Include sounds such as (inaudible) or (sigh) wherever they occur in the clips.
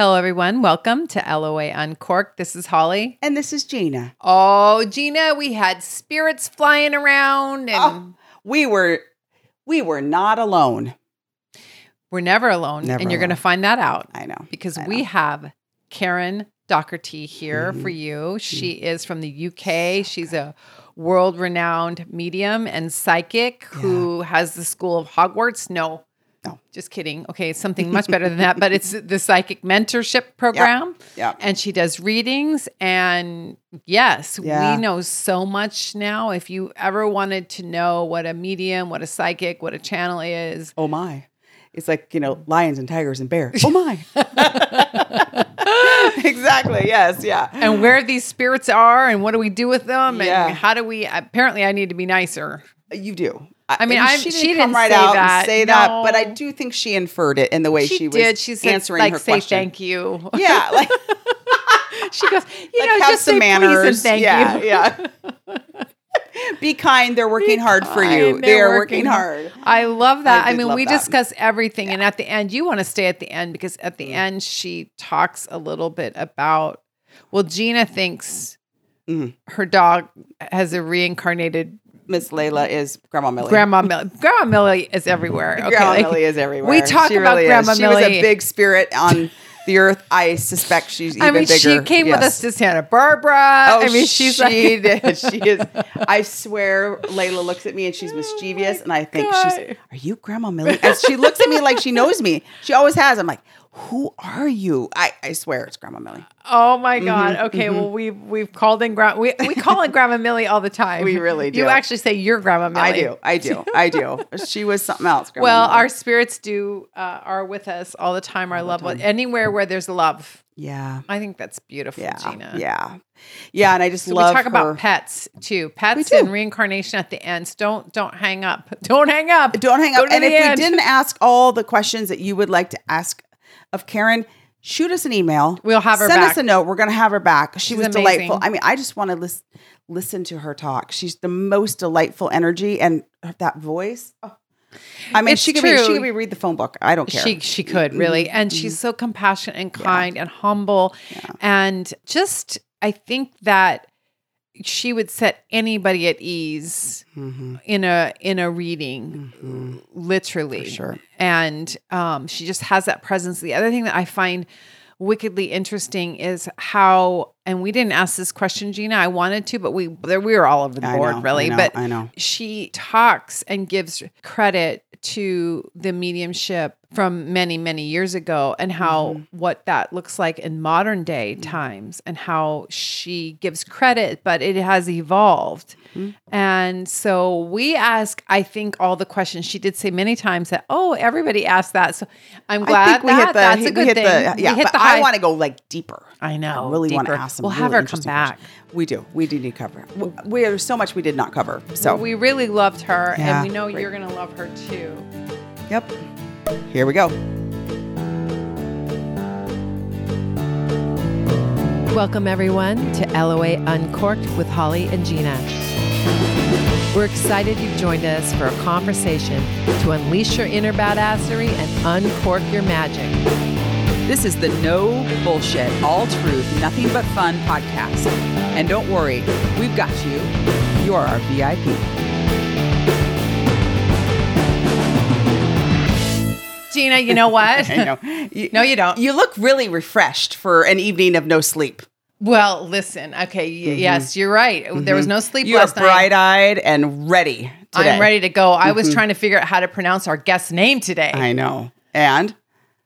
Hello, everyone. Welcome to LOA Uncorked. This is Holly. And this is Gina. Oh, Gina, we had spirits flying around, and Oh, we were we were not alone. we're never alone. Never and you're going to find that out I know. because I we have Karen Doherty here Mhm. for you. She is from the UK. She's a world renowned medium and psychic who has the School of Hogwarts. No. No. Just kidding. Okay, it's something much better than that, but it's (laughs) the psychic mentorship program. Yeah. and she does readings and yes Yeah. we know so much now if you ever wanted to know what a medium what a psychic what a channel is Oh my. It's like, you know, mm. lions and tigers and bears. (laughs) Oh my. (laughs) exactly. Yes. Yeah. and where these spirits are and what do we do with them Yeah. and how do we apparently i need to be nicer You do. I mean, I'm- she didn't she come didn't right say out that. and say that, but I do think she inferred it in the way she, she, was did she said answering like her say question. thank you Yeah, like, (laughs) she goes you like know have just some say manners. thank yeah, you yeah. (laughs) Be kind. They're working Be hard for you. kind, They they're are working hard. I love that. I I, mean, we that. discuss everything, and at the end, you want to stay at the end because at the Mm. end, she talks a little bit about. Well, Gina thinks Mhm. her dog has a reincarnated Miss Layla is Grandma Millie. Grandma Millie. Grandma Millie is everywhere. (laughs) Okay, Grandma like, Millie is everywhere. we talk She about really is. Grandma She was a big spirit on the earth. I suspect she's even bigger. I mean, bigger. she came with us to Santa Barbara. Oh, I mean, she's she like, did. (laughs) She is. I swear, Layla looks at me and she's oh mischievous, and I think she's. Are you Grandma Millie? And she looks at me like she knows me. She always has. I'm like, who are you? I, I swear it's Grandma Millie. Oh my God. Mm-hmm, Okay. Well, we've we've called in Grandma. We, we call in Grandma Millie all the time. We really do. You actually say you're Grandma Millie. I do. I do. I do. She was something else. Grandma Well, Millie. our spirits do uh, are with us all the time. Our loved one, anywhere where there's love. yeah. I think that's beautiful, Yeah, Gina. yeah, yeah, and I just So love we talk her. about pets too. Pets and reincarnation at the end. So don't don't hang up. (laughs) Don't hang up. Don't hang Go up. And if we didn't ask all the questions that you would like to ask of Karen, shoot us an email. We'll have her Send back. us a note. We're going to have her back. She She's was amazing. delightful. I mean, I just want to listen listen to her talk. She's the most delightful energy and that voice. oh. I mean, It's she could be she could be read the phone book. I don't care. She she could really, mm-hmm. and she's mm-hmm. so compassionate and kind and humble, and just I think that she would set anybody at ease Mhm. in a in a reading, literally. For sure. And um, she just has that presence. The other thing that I find wickedly interesting is how, and we didn't ask this question, Gina. I wanted to, but we there we were all over the board, know, really. I know, but I know. she talks and gives credit to the mediumship from many many years ago and how Mm-hmm. what that looks like in modern day times and how she gives credit but it has evolved Mm-hmm. and so we ask i think all the questions she did say many times that oh everybody asked that so i'm glad we that, hit the that's a we good hit thing the yeah. hit but the I want to go like deeper. I know I really want to ask some. we'll really have her come back questions. We do. We do need to cover. We, there's so much we did not cover. So we really loved her Yeah, and we know great. you're gonna love her too Yep. Here we go. Welcome, everyone, to LOA Uncorked with Holly and Gina. We're excited you've joined us for a conversation to unleash your inner badassery and uncork your magic. This is the No Bullshit, All Truth, Nothing But Fun podcast. And don't worry, we've got you. You are our VIP. Gina, you know what? (laughs) I know. (laughs) You, no, you don't. you look really refreshed for an evening of no sleep. well, listen. Okay, y- yes, you're right. There was no sleep Mm-hmm. You are last night. bright eyed and ready today. Mm-hmm. I'm ready to go. I was trying to figure out how to pronounce our guest's name today. I know. And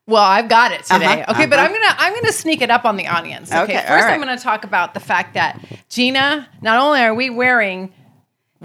Well, I've got it today. Uh-huh, okay, but uh-huh. I'm gonna I'm gonna sneak it up on the audience. Okay, Okay, first right. I'm gonna talk about the fact that Gina, not only are we wearing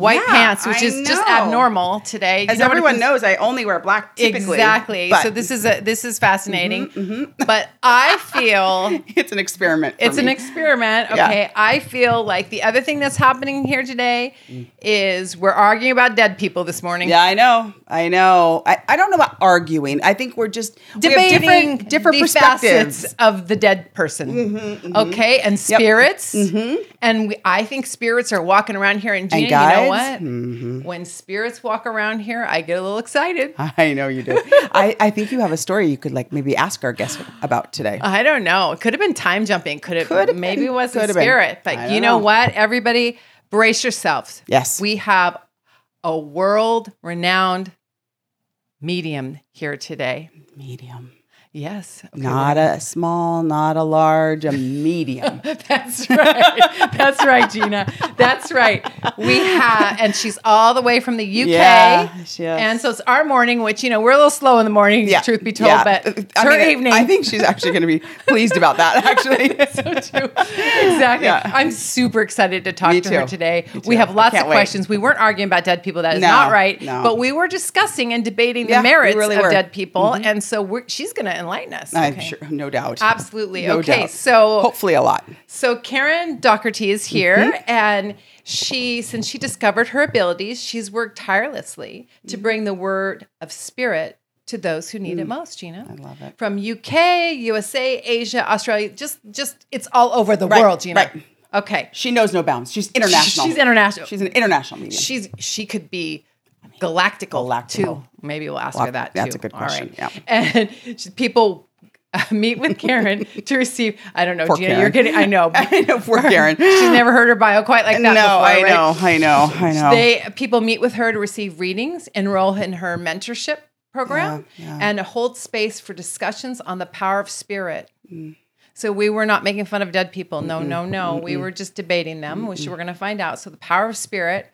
white Yeah, pants, which I is just abnormal today. You as know everyone knows, I only wear black typically. exactly. but Mm-hmm, so this is a this is fascinating. Mm-hmm, mm-hmm. (laughs) But I feel (laughs) it's an experiment. it's an me. experiment. Yeah. Okay. I feel like the other thing that's happening here today mm. is we're arguing about dead people this morning. Yeah, I know. I know. I, I don't know about arguing. I think we're just we debating different, different the perspectives. facets of the dead person. Mm-hmm, okay, and spirits, and we, I think spirits are walking around here. And Gina, guys, you know what? Mhm. When spirits walk around here, I get a little excited. (laughs) I know you do. (laughs) I, I think you have a story you could like maybe ask our guest about today. I don't know. It could have been time jumping. Could have Could maybe been. it was a Could been. spirit. But you know, know. what? Everybody brace yourselves. Yes. We have a world renowned medium here today. medium. Yes. Okay, Not a small, not a large, a medium. (laughs) That's right. That's right, Gina. That's right. We have, and she's all the way from the UK. Yeah, she is. And so it's our morning, which, you know, we're a little slow in the morning, yeah, truth be told, yeah. but it's I her mean, evening. I think she's actually going to be pleased about that, (laughs) actually. (laughs) so too. Exactly. Yeah. I'm super excited to talk Me to her today. We have lots of wait. questions. We weren't arguing about dead people. That is No, not right. no. But we were discussing and debating the merits really of were. Mm-hmm. dead people. And so we're, she's going to enlighten us. I'm okay? sure, no doubt. Absolutely. No okay. doubt. So Hopefully a lot. So Karen Doherty is here, Mm-hmm. and she, since she discovered her abilities, she's worked tirelessly to Mm. bring the word of spirit to those who need it most. Gina, I love it. From UK, USA, Asia, Australia, just, just it's all over the Right, world. Gina. right. Okay. She knows no bounds. She's international. She's international. She's an international medium. She's she could be galactical, Galactical. too. Maybe we'll ask her Well, that. that's too. a good question, right. yeah. And people uh, (laughs) meet with Karen to receive. I don't know, Poor Gina. Karen. You're getting. I know. (laughs) I know, poor Karen. She's never heard her bio quite like that. no, before, I right? know, I know, I know. They people meet with her to receive readings, enroll in her mentorship program, Yeah, yeah. and hold space for discussions on the power of spirit. Mm. So we were not making fun of dead people. No, no, no. We were just debating them, which we're going to find out. So the power of spirit.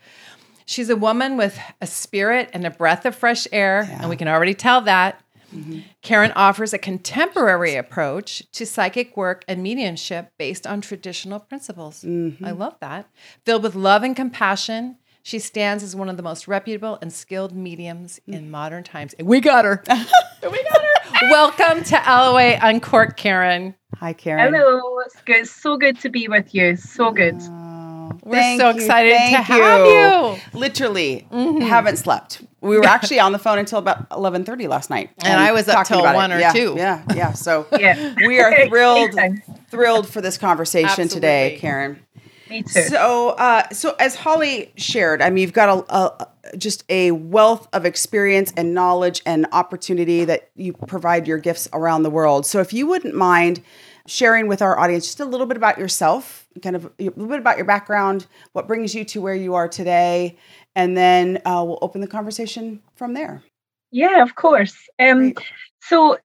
She's a woman with a spirit and a breath of fresh air, and we can already tell that. Mm-hmm. Karen offers a contemporary approach to psychic work and mediumship based on traditional principles. Mm-hmm. I love that. Filled with love and compassion, she stands as one of the most reputable and skilled mediums Mm. in modern times. We got her. (laughs) we got her. Welcome to LOA Uncorked, Karen. Hi, Karen. Hello, it's good. So good to be with you. So good. Oh, We're thank so you, excited to thank have you. Mm-hmm. Literally, haven't slept. We were actually on the phone until about eleven thirty last night, And I was up talking till about it. one or Yeah, two. Yeah, yeah. So (laughs) Yeah. we are (laughs) thrilled, thrilled for this conversation today, Karen. Me too. So, uh, so as Holly shared, I mean, you've got a, a just a wealth of experience and knowledge and opportunity that you provide your gifts around the world. So, if you wouldn't mind sharing with our audience just a little bit about yourself, kind of a little bit about your background, what brings you to where you are today, and then uh, we'll open the conversation from there. yeah, of course. Um, so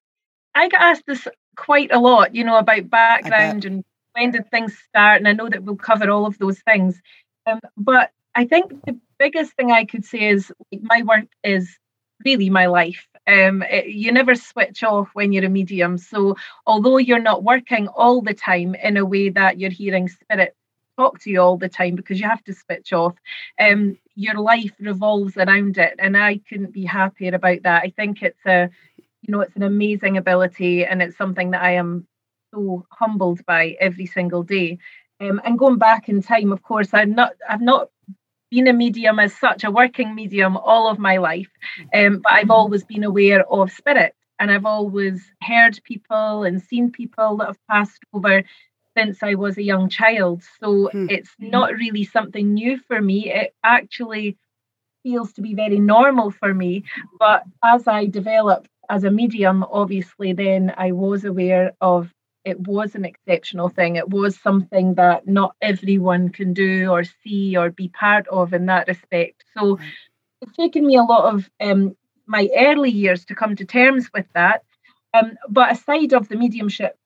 I get asked this quite a lot, you know, about background and when did things start, and I know that we'll cover all of those things. Um, but I think the biggest thing I could say is my work is really my life. Um, it- you never switch off when you're a medium. So although you're not working all the time in a way that you're hearing spirit talk to you all the time because you have to switch off, um, your life revolves around it, and I couldn't be happier about that. I think it's a, you know, it's an amazing ability, and it's something that I am so humbled by every single day. Um, and going back in time, of course, I've not, I've not been a medium as such, a working medium all of my life, um, but I've always been aware of spirit, and I've always heard people and seen people that have passed over since I was a young child. So Hmm. it's not really something new for me. It actually feels to be very normal for me. But as I developed as a medium, obviously, then I was aware of it was an exceptional thing. It was something that not everyone can do or see or be part of in that respect. So Right. it's taken me a lot of um, my early years to come to terms with that. Um, but aside of the mediumship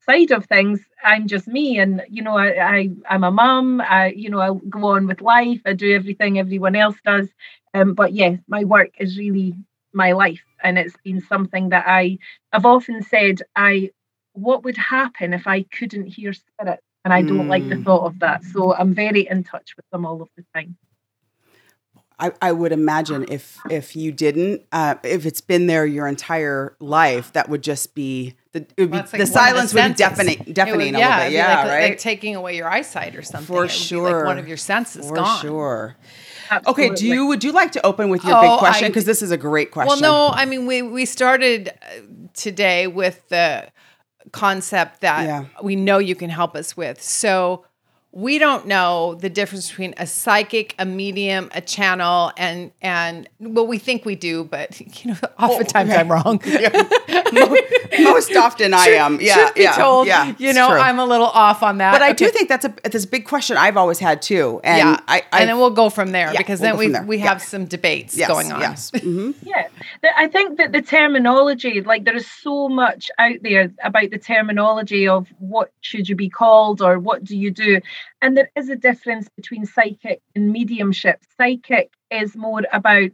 side of things, I'm just me, and you know, I, I I'm a mum. I you know I go on with life. I do everything everyone else does. Um, but yeah, my work is really my life, and it's been something that I I've often said I what would happen if I couldn't hear spirit, and I don't like the Mm. thought of that. So I'm very in touch with them all of the time. I, I would imagine if if you didn't, uh, if it's been there your entire life, that would just be the it would be, Well, like the one of silence would be senses. deafening, It would- deafening a yeah, little bit. Yeah, like, right. Like taking away your eyesight or something. For It would be sure. like one of your senses For gone. sure. Absolutely. Okay, do you would you like to open with your Oh, big question because this is a great question. Well, no, I mean we we started uh, today with the concept that Yeah. we know you can help us with. So, we don't know the difference between a psychic, a medium, a channel, and and well, we think we do, but (laughs) you know, oftentimes I'm wrong. (laughs) Most often I am. Yeah, Truth be yeah, told, yeah. you know, true. I'm a little off on that. But I do think that's a that's a big question I've always had too, and yeah, I, I and then we'll go from there Yeah, because we'll then we there. we Yeah. have some debates yes, going on. Yes. (laughs) Mhm. Yeah, I think that the terminology, like there is so much out there about the terminology of what should you be called or what do you do, and there is a difference between psychic and mediumship. Psychic is more about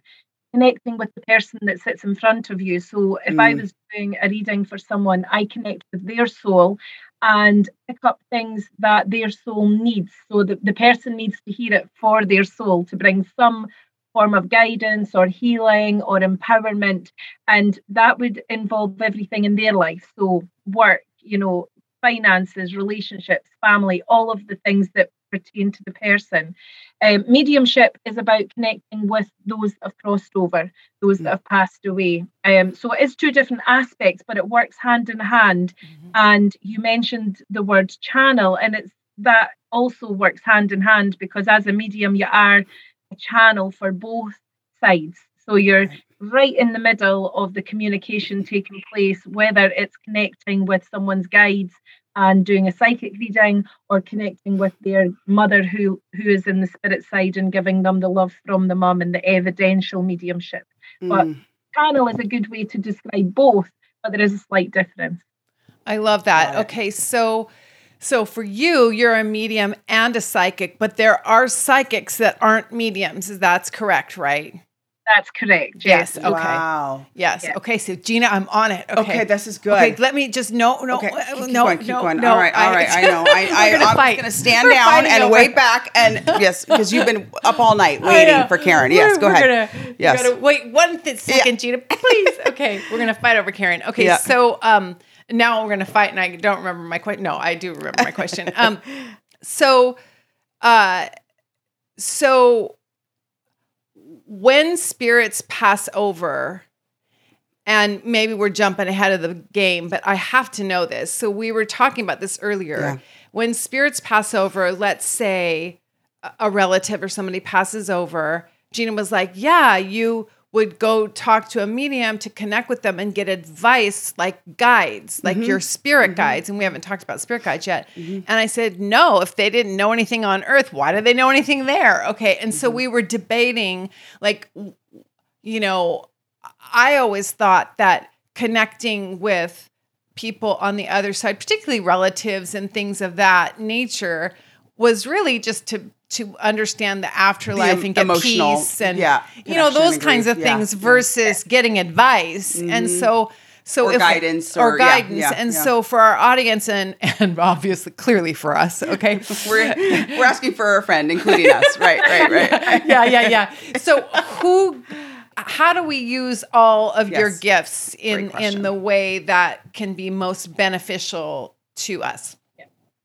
connecting with the person that sits in front of you. So if I Mm. was doing a reading for someone, I connect with their soul and pick up things that their soul needs. So the, the person needs to hear it for their soul to bring some form of guidance or healing or empowerment. And that would involve everything in their life. So work, you know, finances, relationships, family, all of the things that pertain to the person. Um, mediumship is about connecting with those that have crossed over, those that have passed away. Um, so it is two different aspects, but it works hand in hand. And you mentioned the word channel, and it's that also works hand in hand because as a medium, you are a channel for both sides. So you're right in the middle of the communication taking place, whether it's connecting with someone's guides and doing a psychic reading or connecting with their mother who who is in the spirit side and giving them the love from the mum and the evidential mediumship. But Mm. channel is a good way to describe both, but there is a slight difference. I love that. Okay, so so for you, you're a medium and a psychic, but there are psychics that aren't mediums. That's correct, right? That's correct. Yes. Yes. Okay. Wow. Yes. Yeah. Okay, so Gina, I'm on it. Okay. Okay. this is good. Okay, let me just no no Okay, uh, keep, keep no going, keep no going. no. all right, all right. I know. (laughs) I, I, gonna I'm fight. going to stand We're down and over- wait back. And (laughs) yes, because you've been up all night waiting for Karen. Yes, We're- go we're ahead. Gonna, Yes. gotta wait one th- second, Gina, please. Okay, we're gonna fight over Karen. Okay, Yeah. so um, now we're gonna fight, and I don't remember my question. No, I do remember my question. Um, so, uh, so when spirits pass over. And maybe we're jumping ahead of the game, but I have to know this. So we were talking about this earlier. Yeah. When spirits pass over, let's say a- a relative or somebody passes over, Gina was like, Yeah, you would go talk to a medium to connect with them and get advice like guides, like mm-hmm. your spirit mm-hmm. guides. And we haven't talked about spirit guides yet. Mm-hmm. And I said, No, if they didn't know anything on earth, why do they know anything there? Okay. And so we were debating, like, you know, I always thought that connecting with people on the other side, particularly relatives and things of that nature, was really just to to understand the afterlife em- and get emotional, peace and yeah, you know those kinds grief, of yeah, things yeah. versus getting advice. And mm-hmm. so so Or if, guidance or, or- guidance. yeah, and yeah. so for our audience and (laughs) and obviously clearly for us, (laughs) okay. We're, we're asking for a friend, including us. (laughs) Right, right, right. yeah, yeah, yeah. So who how do we use all of your gifts in in the way that can be most beneficial to us?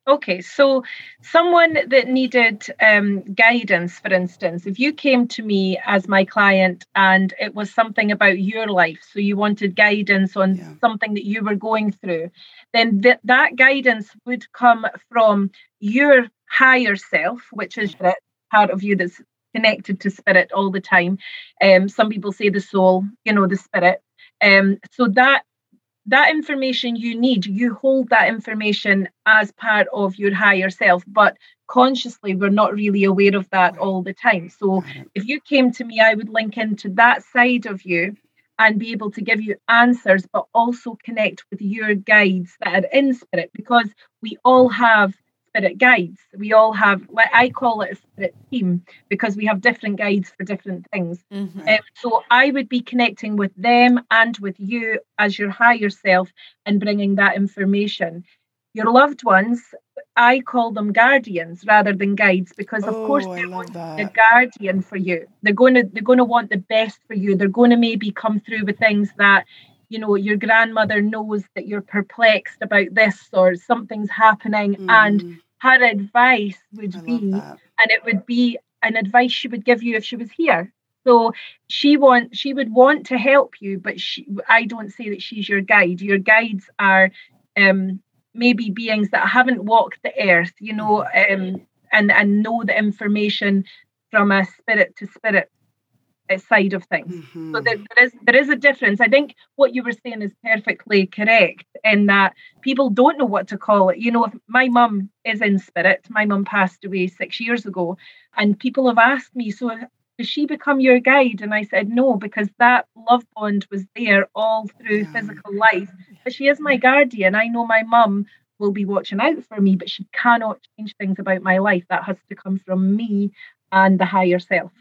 Okay, so someone that needed um, guidance, for instance, if you came to me as my client and it was something about your life, so you wanted guidance on Yeah. something that you were going through, then th- that guidance would come from your higher self, which is that part of you that's connected to spirit all the time. Um, some people say the soul, you know, the spirit. Um, so that that information you need, you hold that information as part of your higher self, but consciously we're not really aware of that all the time. So if you came to me, I would link into that side of you and be able to give you answers, but also connect with your guides that are in spirit because we all have spirit guides. We all have, like I call it a spirit team because we have different guides for different things. Mm-hmm. Um, so I would be connecting with them and with you as your higher self and bringing that information. Your loved ones, I call them guardians rather than guides because, of course, Oh, I they're love going to be a guardian for you. They're going to they're going to want the best for you. They're going to maybe come through with things that you know your grandmother knows that you're perplexed about this or something's happening, and Mm, her advice would I be and it would be an advice she would give you if she was here. So she want she would want to help you but she i don't say that she's your guide. Your guides are um maybe beings that haven't walked the earth you know um and and know the information from a spirit to spirit side of things. Mm-hmm. So there, there is there is a difference. I think what you were saying is perfectly correct in that people don't know what to call it. You know, if my mum is in spirit, my mum passed away six years ago, and people have asked me, so does she become your guide? And I said no, because that love bond was there all through yeah. physical life. But she is my guardian. I know my mum will be watching out for me, but she cannot change things about my life. That has to come from me and the higher self.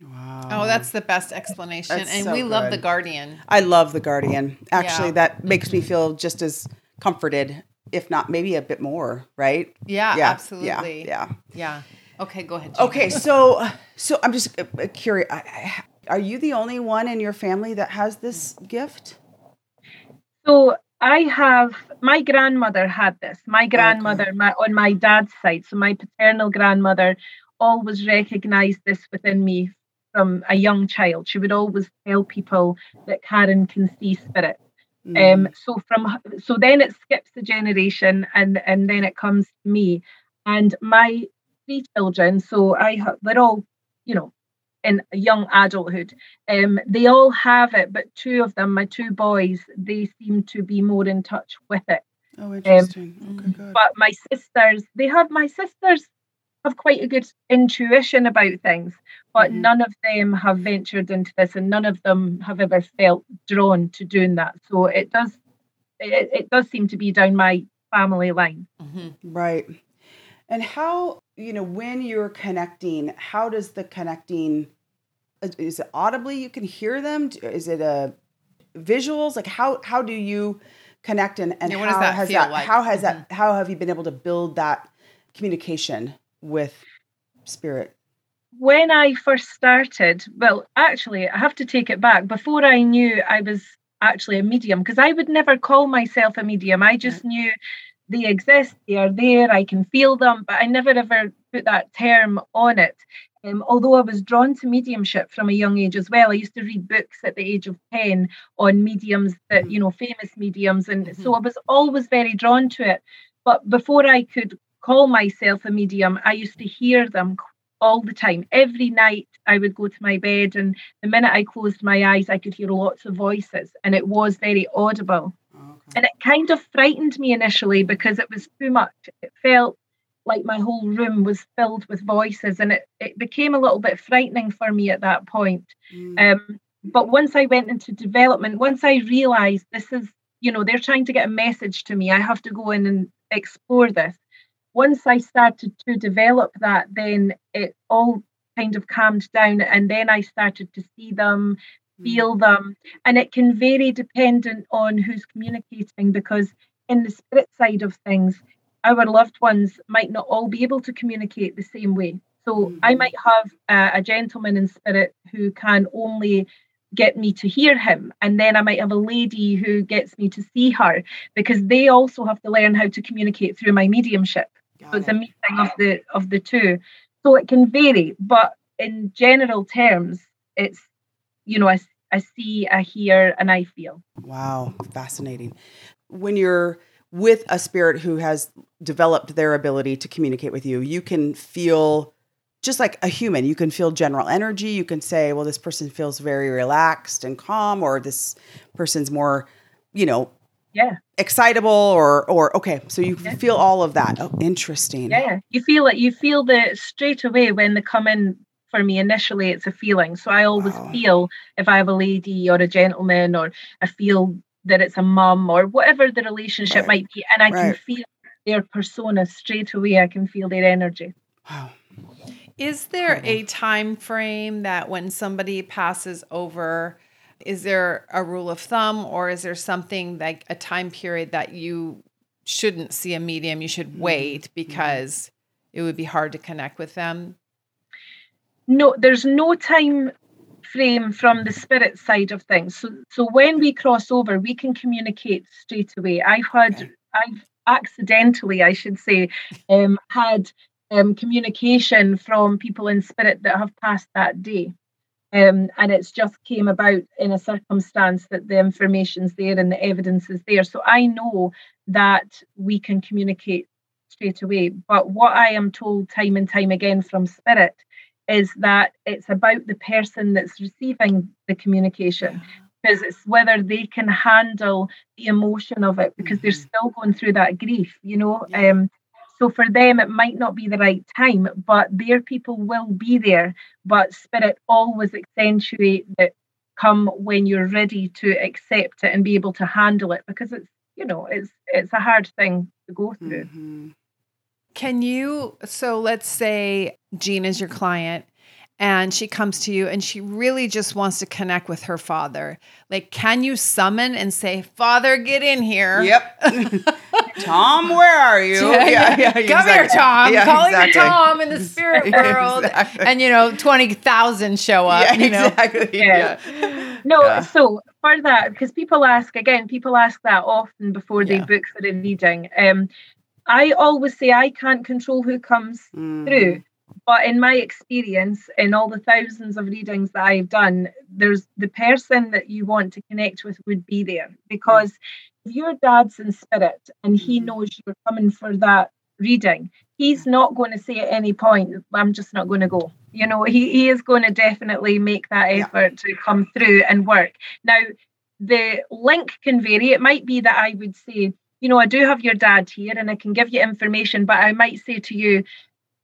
Wow. Oh, that's the best explanation. That's and so we good. love the Guardian. I love the Guardian. Actually, yeah. that makes me feel just as comforted, if not maybe a bit more, right? Yeah, yeah absolutely. Yeah. Yeah. Okay, go ahead. Okay, so so I'm just uh, uh, curious. Are you the only one in your family that has this gift? So I have my grandmother had this. My grandmother, okay. my, on my dad's side, so my paternal grandmother always recognized this within me from a young child. She would always tell people that Karen can see spirit. Mm. Um, so from so then it skips the generation and and then it comes to me and my three children. So I they're all you know in young adulthood. Um, they all have it, but two of them, my two boys, they seem to be more in touch with it. Oh, um, interesting. Um, okay, good. But my sisters, they have my sisters have quite a good intuition about things, but mm-hmm. none of them have ventured into this and none of them have ever felt drawn to doing that. So it does it, it does seem to be down my family line. Mm-hmm. Right. And how, you know, when you're connecting, how does the connecting is it audibly you can hear them? Is it a visuals? Like how how do you connect and, and yeah, how that has that like? how has mm-hmm. that how have you been able to build that communication with spirit? When I first started, well, actually, I have to take it back. Before I knew I was actually a medium, because I would never call myself a medium. I just knew they exist, they are there, I can feel them, but I never ever put that term on it. Um, although I was drawn to mediumship from a young age as well, I used to read books at the age of 10 on mediums that, mm-hmm. you know, famous mediums. And mm-hmm. so I was always very drawn to it. But before I could call myself a medium, I used to hear them all the time. Every night I would go to my bed, and the minute I closed my eyes, I could hear lots of voices, and it was very audible. Okay. And it kind of frightened me initially because it was too much. It felt like my whole room was filled with voices, and it, it became a little bit frightening for me at that point. Mm. Um, but once I went into development, once I realized this is, you know, they're trying to get a message to me, I have to go in and explore this once I started to develop that, then it all kind of calmed down. And then I started to see them, feel mm. them. And it can vary dependent on who's communicating because in the spirit side of things, our loved ones might not all be able to communicate the same way. So. I might have a, a gentleman in spirit who can only get me to hear him and then i might have a lady who gets me to see her because they also have to learn how to communicate through my mediumship so it's a mixing of the of the two. So it can vary, but in general terms, it's you know I, I see, I hear, and I feel. Wow, fascinating. When you're with a spirit who has developed their ability to communicate with you, you can feel just like a human. You can feel general energy. You can say, well, this person feels very relaxed and calm, or this person's more, you know, yeah excitable or or okay so you yeah. feel all of that oh interesting yeah you feel it you feel the straight away when they come in for me initially it's a feeling so i always wow. feel if i have a lady or a gentleman or i feel that it's a mum or whatever the relationship right. might be and i right. can feel their persona straight away i can feel their energy wow is there a time frame that when somebody passes over is there a rule of thumb or is there something like a time period that you shouldn't see a medium? You should mm-hmm. wait mm-hmm. because it would be hard to connect with them? No, there's no time frame from the spirit side of things. So so when we cross over, we can communicate straight away. I've had okay. I've accidentally, I should say, um, had um, communication from people in spirit that have passed that day. Um, and it's just came about in a circumstance that the information's there and the evidence is there. So I know that we can communicate straight away. But what I am told time and time again from spirit is that it's about the person that's receiving the communication because it's whether they can handle the emotion of it because mm-hmm. they're still going through that grief, you know. Um, so for them, it might not be the right time, but their people will be there. But spirit always accentuate that come when you're ready to accept it and be able to handle it because it's you know it's it's a hard thing to go through. Mm-hmm. Can you so let's say Jean is your client and she comes to you and she really just wants to connect with her father. Like, can you summon and say, Father, get in here? Yep. (laughs) Tom, where are you? Yeah, yeah, yeah, Come exactly. here, Tom. Yeah, Calling exactly. Tom in the spirit (laughs) world. Exactly. And, you know, 20,000 show up. Yeah, you know? exactly. (laughs) Yeah. No, so for that, because people ask, again, people ask that often before they book for a reading. Um, I always say I can't control who comes mm. through. But in my experience, in all the thousands of readings that I've done, there's the person that you want to connect with would be there because if your dad's in spirit and he mm-hmm. knows you're coming for that reading, he's not going to say at any point, I'm just not going to go. You know, he, he is going to definitely make that effort yeah. to come through and work. Now, the link can vary. It might be that I would say, you know, I do have your dad here and I can give you information, but I might say to you,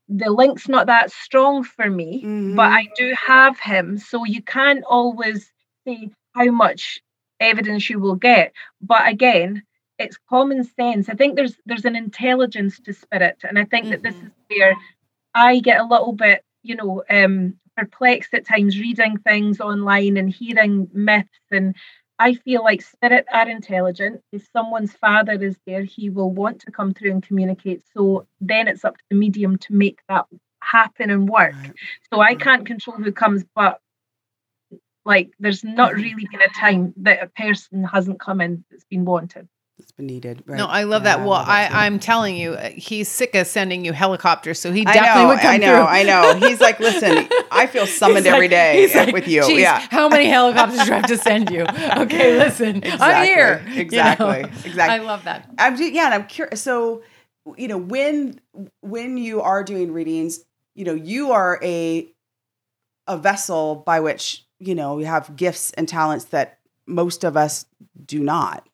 the link's not that strong for me, mm-hmm. but I do have him. So you can't always say how much evidence you will get. But again, it's common sense. I think there's there's an intelligence to spirit, and I think mm-hmm. that this mm-hmm. is where I get a little bit, you know, um, perplexed at times reading things online and hearing myths and I feel like spirit are intelligent. If someone's father is there, he will want to come through and communicate. So then it's up to the medium to make that happen and work. So I can't control who comes, but like there's not mm-hmm. really been a time that a person hasn't come in that's been wanted that's been needed. Right? No, I love yeah, that. Well, I, I am telling you, uh, he's sick of sending you helicopters, so he definitely know, would come I know, through. I know. He's like, listen, I feel (laughs) summoned every day like, with you. Yeah. How many helicopters do I have to send you? (laughs) Okay, listen, exactly, I'm here. Exactly. You know? Exactly. I love that. I'm yeah, and I'm curious. So, you know, when when you are doing readings, you know, you are a a vessel by which you know you have gifts and talents that most of us do not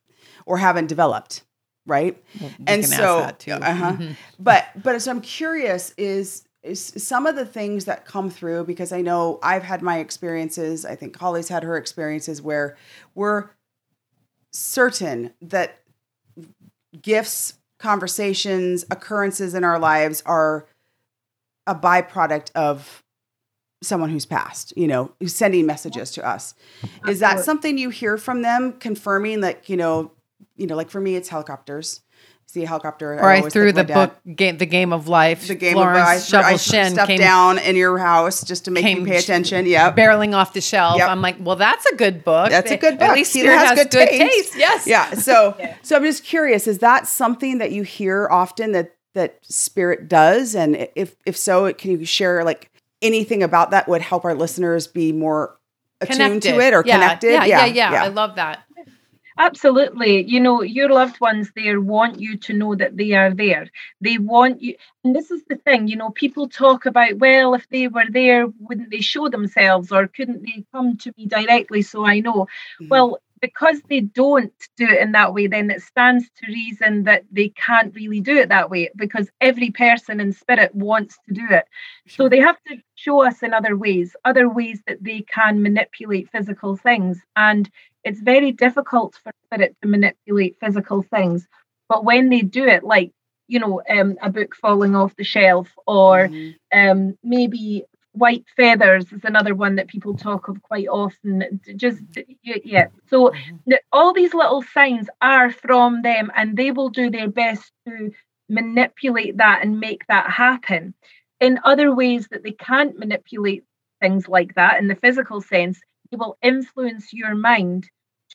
or haven't developed right well, and so uh-huh. Mm-hmm. but but so i'm curious is is some of the things that come through because i know i've had my experiences i think holly's had her experiences where we're certain that gifts conversations occurrences in our lives are a byproduct of someone who's passed, you know, who's sending messages to us. Is that something you hear from them confirming that, you know, you know, like for me, it's helicopters. See a helicopter. Or I, I threw the book game, the game of life. The game Florence of life. Scovel I Shinn stuff came, down in your house just to make you pay attention. Yeah, barreling off the shelf. Yep. I'm like, well, that's a good book. That's a good book. At least Peter has, has, good, good taste. taste. Yes. Yeah. So, (laughs) yeah. so I'm just curious. Is that something that you hear often that that spirit does? And if if so, can you share like anything about that would help our listeners be more attuned connected. to it or yeah. connected? Yeah, yeah, yeah, yeah. I love that. Absolutely. You know, your loved ones there want you to know that they are there. They want you. And this is the thing, you know, people talk about, well, if they were there, wouldn't they show themselves or couldn't they come to me directly so I know? Mm-hmm. Well, because they don't do it in that way, then it stands to reason that they can't really do it that way because every person in spirit wants to do it. Sure. So they have to show us in other ways, other ways that they can manipulate physical things. And it's very difficult for spirit to manipulate physical things. But when they do it, like, you know, um, a book falling off the shelf, or mm-hmm. um, maybe white feathers is another one that people talk of quite often. Just, yeah. So mm-hmm. all these little signs are from them, and they will do their best to manipulate that and make that happen. In other ways that they can't manipulate things like that in the physical sense, it will influence your mind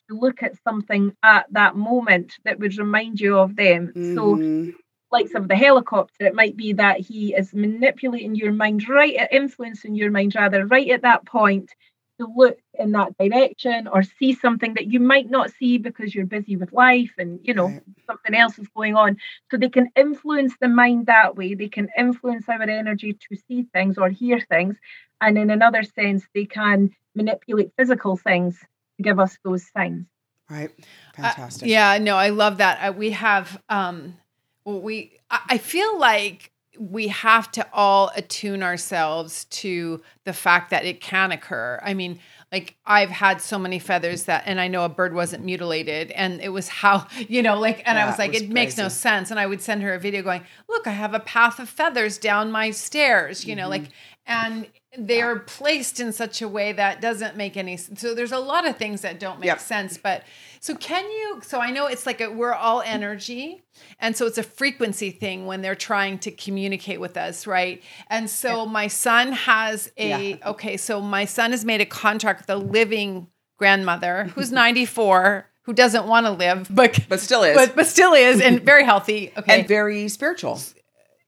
to look at something at that moment that would remind you of them. Mm-hmm. So, like some of the helicopter, it might be that he is manipulating your mind right at influencing your mind rather right at that point to look in that direction or see something that you might not see because you're busy with life and you know right. something else is going on. So they can influence the mind that way. They can influence our energy to see things or hear things. And in another sense they can manipulate physical things to give us those signs. Right. Fantastic. uh, yeah no i love that. Uh, we have um well, we i feel like we have to all attune ourselves to the fact that it can occur. I mean, like I've had so many feathers that, and I know a bird wasn't mutilated, and it was how (laughs) you know, like, and I was like, was it makes no sense. And I would send her a video going, "Look, I have a path of feathers down my stairs," you mm-hmm. know, like, and they're placed in such a way that doesn't make any sense. So there's a lot of things that don't make yep. sense, but so can you? So I know it's like a, we're all energy, and so it's a frequency thing when they're trying to communicate with us, right? And so my son has a yeah. okay. So my son has made a contract with a living grandmother who's 94 who doesn't want to live, but but still is, but, but still is, and very healthy, okay, and very spiritual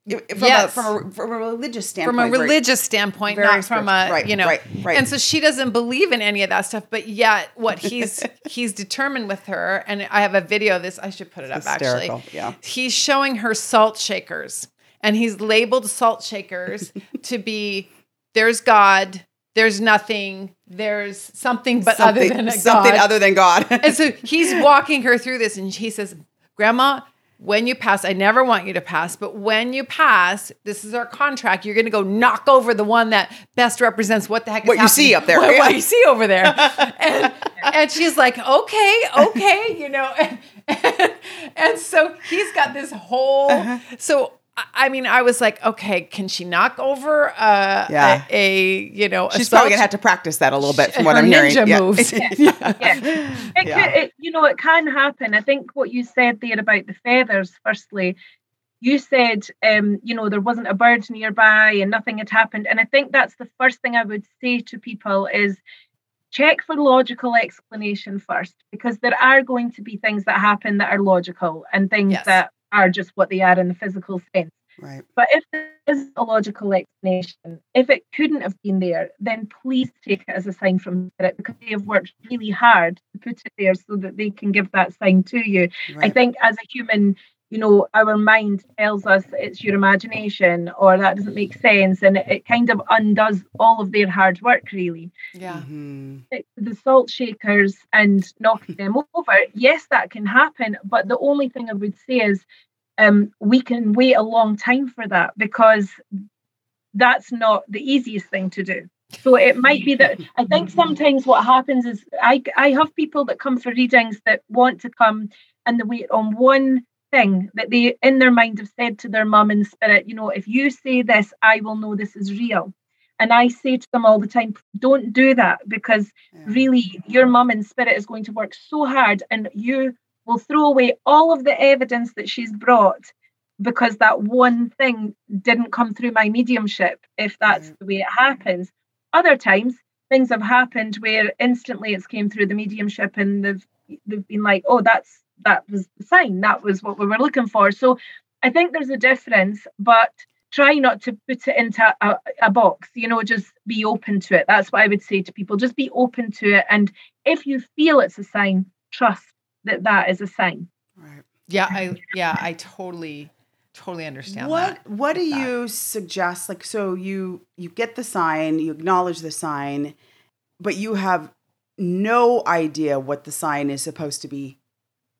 from, yes. a, from, a, from a religious standpoint. From a religious standpoint, very not from a right, you know. Right, right. And so she doesn't believe in any of that stuff, but yet what he's (laughs) he's determined with her, and I have a video of this. I should put it up Hysterical. actually. Yeah. He's showing her salt shakers, and he's labeled salt shakers (laughs) to be there's God, there's nothing, there's something but something, other than something God. other than God. and so (laughs) he's walking her through this, and he says, "Grandma." When you pass, I never want you to pass, but when you pass, this is our contract. You're going to go knock over the one that best represents what the heck what you see up there, (laughs) what, what you see over there. (laughs) and, and, she's like, okay, okay, you know, and, (laughs) and, and so he's got this whole. Uh-huh. So I mean, I was like, okay, can she knock over uh, yeah. a, a, you know, she's probably gonna have to practice that a little bit (laughs) from what I'm ninja hearing. Yeah. moves. (laughs) (laughs) yeah. yeah. It yeah. Could, it, you know, it can happen. I think what you said there about the feathers. Firstly, you said, um, you know, there wasn't a bird nearby and nothing had happened, and I think that's the first thing I would say to people is check for logical explanation first because there are going to be things that happen that are logical and things yes. that are just what they are in the physical sense. Right. But if there is a logical explanation, if it couldn't have been there, then please take it as a sign from spirit because they have worked really hard to put it there so that they can give that sign to you. Right. I think as a human, you know, our mind tells us it's your imagination or that doesn't make sense, and it, it kind of undoes all of their hard work, really. Yeah. Mm-hmm. The salt shakers and knocking (laughs) them over, yes, that can happen, but the only thing I would say is um, we can wait a long time for that because that's not the easiest thing to do. So it might be that I think (laughs) sometimes what happens is I I have people that come for readings that want to come and they wait on one thing that they in their mind have said to their mum in spirit, you know, if you say this, I will know this is real. And I say to them all the time, don't do that because yeah. really your mum in spirit is going to work so hard and you will throw away all of the evidence that she's brought because that one thing didn't come through my mediumship, if that's the way it happens. Other times, things have happened where instantly it's came through the mediumship and they've they've been like, oh, that's that was the sign, that was what we were looking for. So I think there's a difference, but try not to put it into a, a, box you know just be open to it that's what i would say to people just be open to it and if you feel it's a sign trust that that is a sign. Right. Yeah, I yeah, I totally totally understand what that. what do that. you suggest like so you you get the sign you acknowledge the sign but you have no idea what the sign is supposed to be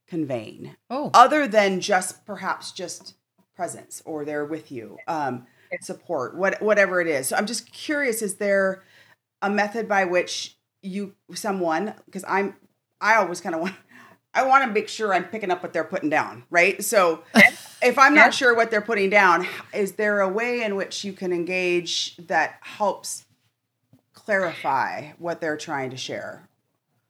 conveying oh. other than just perhaps just presence or they're with you um support what whatever it is. So i'm just curious is there a method by which you someone because i'm i always kind of want I want to make sure I'm picking up what they're putting down, right? So if I'm not sure what they're putting down, is there a way in which you can engage that helps clarify what they're trying to share?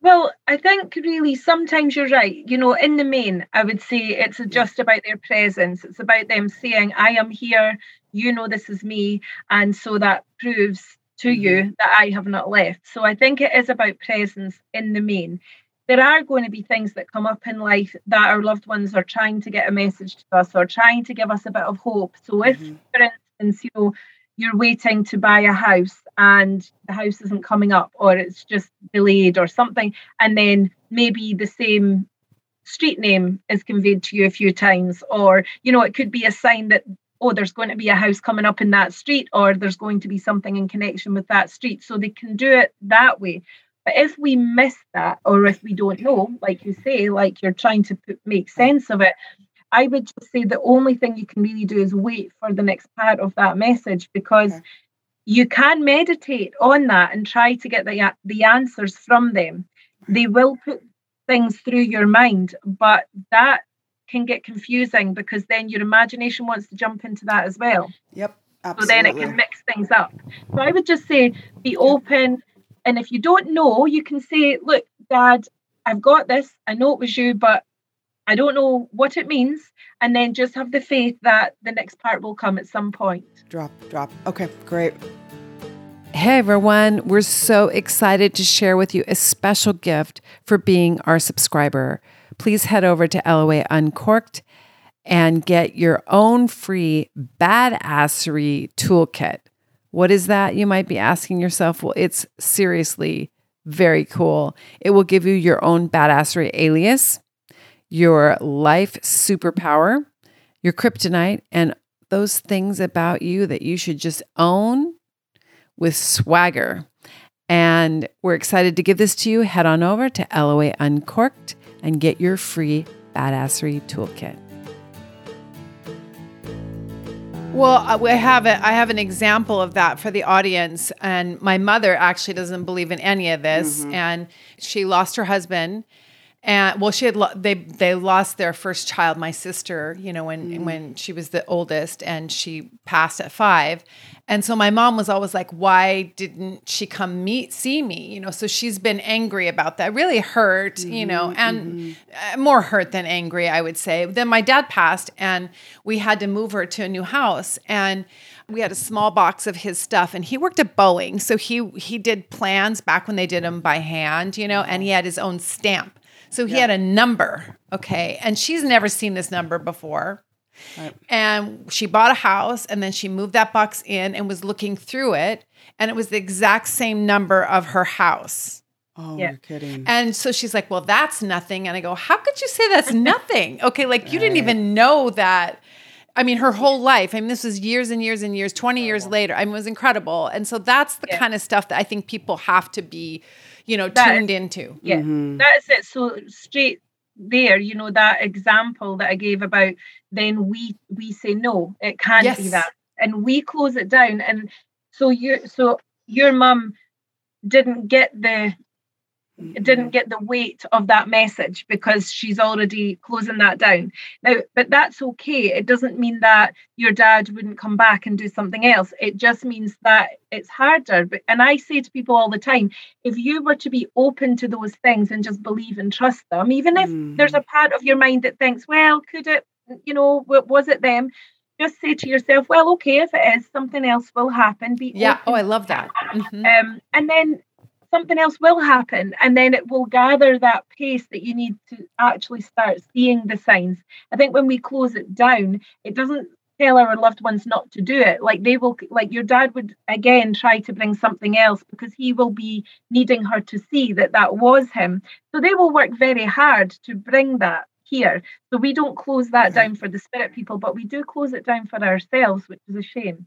Well, I think really sometimes you're right. You know, in the main, I would say it's just about their presence. It's about them saying, I am here, you know, this is me. And so that proves to you mm-hmm. that I have not left. So I think it is about presence in the main there are going to be things that come up in life that our loved ones are trying to get a message to us or trying to give us a bit of hope. So if, mm-hmm. for instance, you know, you're waiting to buy a house and the house isn't coming up or it's just delayed or something and then maybe the same street name is conveyed to you a few times or you know it could be a sign that oh there's going to be a house coming up in that street or there's going to be something in connection with that street. So they can do it that way. But if we miss that or if we don't know like you say like you're trying to put, make sense of it I would just say the only thing you can really do is wait for the next part of that message because okay. you can meditate on that and try to get the, the answers from them. They will put things through your mind, but that can get confusing because then your imagination wants to jump into that as well. Yep. Absolutely. So then it can mix things up. So I would just say be open. And if you don't know, you can say, look, dad, I've got this. I know it was you, but I don't know what it means, and then just have the faith that the next part will come at some point. Drop, drop. Okay, great. Hey everyone, we're so excited to share with you a special gift for being our subscriber. Please head over to LOA Uncorked and get your own free badassery toolkit. What is that? You might be asking yourself. Well, it's seriously very cool. It will give you your own badassery alias your life superpower, your kryptonite, and those things about you that you should just own with swagger. And we're excited to give this to you. Head on over to LOA Uncorked and get your free badassery toolkit. Well, uh, I have a, I have an example of that for the audience, and my mother actually doesn't believe in any of this, mm-hmm. and she lost her husband, and well she had lo- they they lost their first child my sister you know when mm. when she was the oldest and she passed at 5 and so my mom was always like why didn't she come meet see me? You know so she's been angry about that really hurt mm-hmm, you know mm-hmm, and mm-hmm. more hurt than angry i would say. Then my dad passed and we had to move her to a new house and we had a small box of his stuff and he worked at Boeing. So he he did plans back when they did them by hand you know and he had his own stamp so he yeah. had a number, okay, and she's never seen this number before. Right. And she bought a house and then she moved that box in and was looking through it, and it was the exact same number of her house. Oh, yeah. you're kidding. And so she's like, Well, that's nothing. And I go, How could you say that's (laughs) nothing? okay, like right. you didn't even know that. I mean, her whole life. I mean, this was years and years and years, 20 years later. I mean, it was incredible. And so that's the yeah. kind of stuff that I think people have to be you know, that tuned is, into. Yeah, mm-hmm. that's it. So straight there, you know, that example that I gave about then we we say no, it can't yes. be that, and we close it down. And so you so your mum didn't get the didn't get the weight of that message because she's already closing that down. Now, but that's okay. It doesn't mean that your dad wouldn't come back and do something else. It just means that it's harder. But and I say to people all the time, if you were to be open to those things and just believe and trust them, even if mm. there's a part of your mind that thinks, well, could it, you know, was it them? Just say to yourself, well, okay, if it is, something else will happen. Be yeah. Oh, I love that. Mm-hmm. Um, and then something else will happen and then it will gather that pace that you need to actually start seeing the signs. I think when we close it down it doesn't tell our loved ones not to do it. Like they will like your dad would again try to bring something else because he will be needing her to see that that was him. So they will work very hard to bring that here. So we don't close that mm-hmm. down for the spirit people but we do close it down for ourselves which is a shame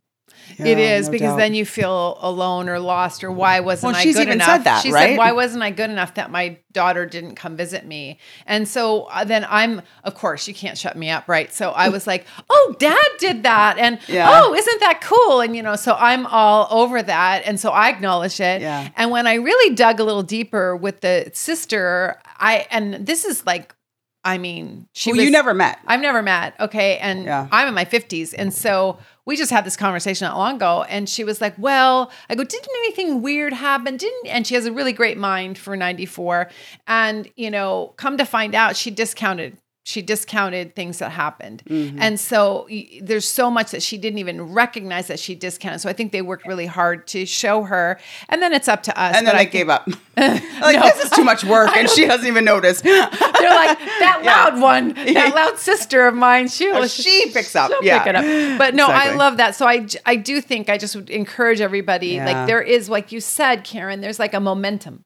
yeah, it is no because doubt. then you feel alone or lost or why wasn't well, I she's good even enough? Said that, she right? said why wasn't I good enough that my daughter didn't come visit me? And so uh, then I'm of course you can't shut me up, right? So I was like, "Oh, dad did that." And yeah. "Oh, isn't that cool?" And you know, so I'm all over that and so I acknowledge it. Yeah. And when I really dug a little deeper with the sister, I and this is like I mean, she well, was, you never met. I've never met. Okay. And yeah. I'm in my 50s. And so we just had this conversation not long ago. And she was like, Well, I go, didn't anything weird happen? Didn't and she has a really great mind for 94. And, you know, come to find out, she discounted she discounted things that happened. Mm-hmm. And so there's so much that she didn't even recognize that she discounted. So I think they worked really hard to show her. And then it's up to us. And then I, I gave up. (laughs) (laughs) like, no, this is too much work. (laughs) And she doesn't even notice. They're like, that loud one, that loud sister of mine, she oh, she picks up. yeah. Pick up. But no, exactly. I love that. So I, I do think I just would encourage everybody, yeah. like there is, like you said, Karen, there's like a momentum.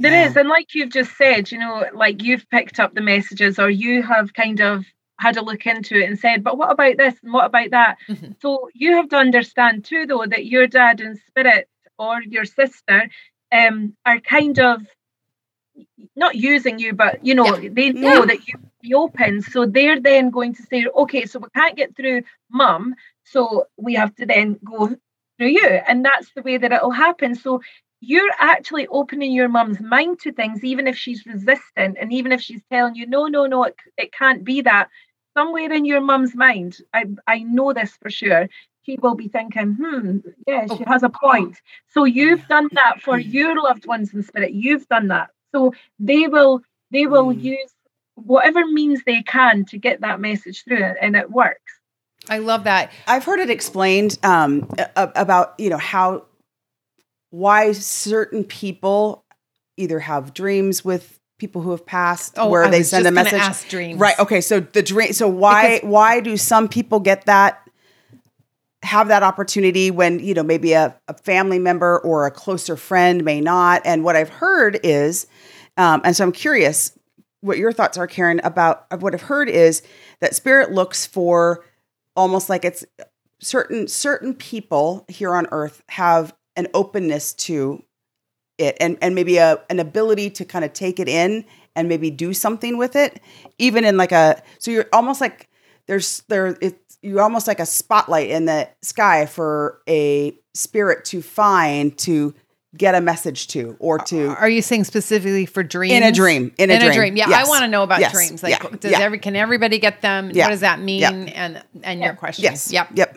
There yeah. is, and like you've just said, you know, like you've picked up the messages or you have kind of had a look into it and said, but what about this and what about that? Mm-hmm. So you have to understand too, though, that your dad and spirit or your sister um, are kind of not using you, but you know, yeah. they know yeah. that you be open. So they're then going to say, okay, so we can't get through mum, so we have to then go through you. And that's the way that it'll happen. So you're actually opening your mum's mind to things, even if she's resistant and even if she's telling you, no, no, no, it, it can't be that. Somewhere in your mum's mind, I, I know this for sure, she will be thinking, hmm, yeah, she has a point. So you've done that for your loved ones in spirit. You've done that. So they will they will mm. use whatever means they can to get that message through and it works. I love that. I've heard it explained um, about you know how why certain people either have dreams with people who have passed oh, where I they send a message dreams. right okay so the dream so why because, why do some people get that have that opportunity when you know maybe a, a, family member or a closer friend may not and what i've heard is um, and so i'm curious what your thoughts are karen about what i've heard is that spirit looks for almost like it's certain certain people here on earth have an openness to it and, and maybe a, an ability to kind of take it in and maybe do something with it even in like a so you're almost like there's there it's you're almost like a spotlight in the sky for a spirit to find to get a message to or to are you saying specifically for dreams in a dream in a, in dream. a dream yeah yes. i want to know about yes. dreams like yeah. does yeah. every can everybody get them yeah. what does that mean and and your question yes yep yep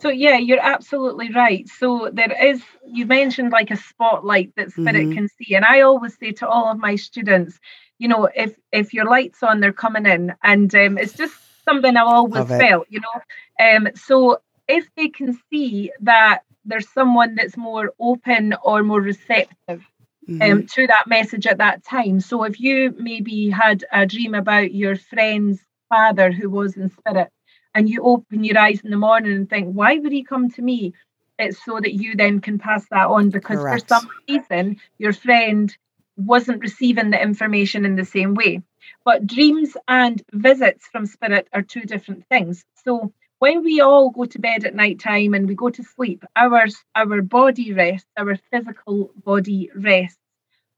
so yeah, you're absolutely right. So there is you mentioned like a spotlight that spirit mm-hmm. can see, and I always say to all of my students, you know, if if your lights on, they're coming in, and um, it's just something I've always felt, you know. Um, so if they can see that there's someone that's more open or more receptive um, mm-hmm. um, to that message at that time. So if you maybe had a dream about your friend's father who was in spirit and you open your eyes in the morning and think, why would he come to me? It's so that you then can pass that on because Correct. for some reason your friend wasn't receiving the information in the same way. But dreams and visits from spirit are two different things. So when we all go to bed at night time and we go to sleep, our, our body rests, our physical body rests,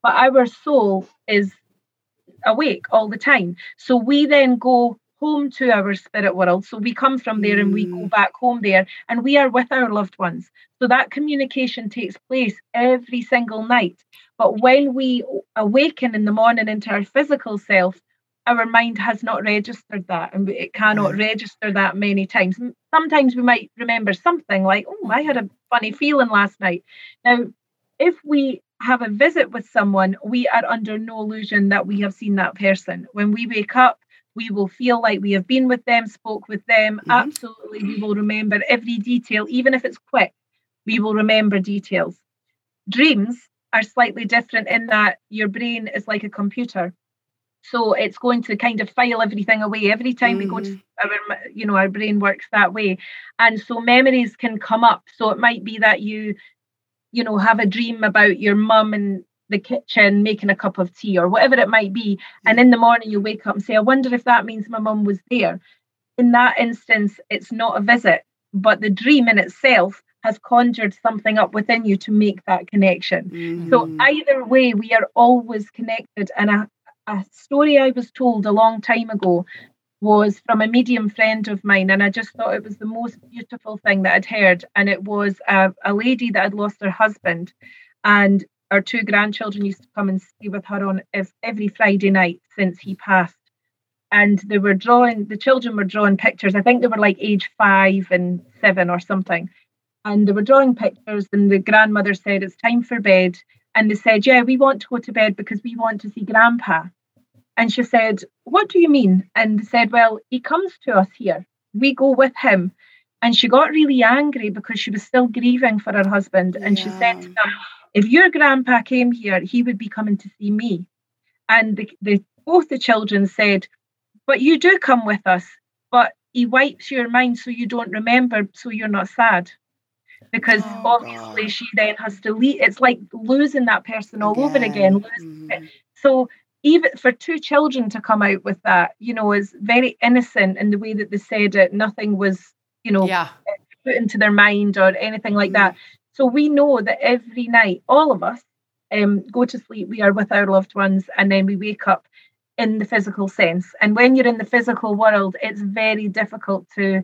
but our soul is awake all the time. So we then go home to our spirit world. So we come from there and we go mm. back home there and we are with our loved ones. So that communication takes place every single night. But when we awaken in the morning into our physical self, our mind has not registered that and it cannot register that many times. Sometimes we might remember something like, oh, I had a funny feeling last night. Now, if we have a visit with someone, we are under no illusion that we have seen that person. When we wake up, we will feel like we have been with them, spoke with them. Mm-hmm. Absolutely, we will remember every detail, even if it's quick, we will remember details. Dreams are slightly different in that your brain is like a computer. So it's going to kind of file everything away every time mm-hmm. we go to mm-hmm. our, you know, our brain works that way. And so memories can come up. So it might be that you, you know, have a dream about your mum and the kitchen making a cup of tea or whatever it might be. And in the morning you wake up and say, I wonder if that means my mum was there. In that instance, it's not a visit, but the dream in itself has conjured something up within you to make that connection. Mm-hmm. So either way, we are always connected. And a, a story I was told a long time ago was from a medium friend of mine, and I just thought it was the most beautiful thing that I'd heard. And it was a, a lady that had lost her husband, and our two grandchildren used to come and stay with her on every Friday night since he passed. And they were drawing, the children were drawing pictures. I think they were like age five and seven or something. And they were drawing pictures, and the grandmother said, It's time for bed. And they said, Yeah, we want to go to bed because we want to see grandpa. And she said, What do you mean? And said, Well, he comes to us here. We go with him. And she got really angry because she was still grieving for her husband. And she said to them, If your grandpa came here, he would be coming to see me. And the, the, both the children said, But you do come with us, but he wipes your mind so you don't remember, so you're not sad. Because oh, obviously God. she then has to leave. It's like losing that person all again. over again. Mm-hmm. So even for two children to come out with that, you know, is very innocent in the way that they said it. Nothing was, you know, yeah. put into their mind or anything like that. So we know that every night, all of us um, go to sleep, we are with our loved ones, and then we wake up in the physical sense. And when you're in the physical world, it's very difficult to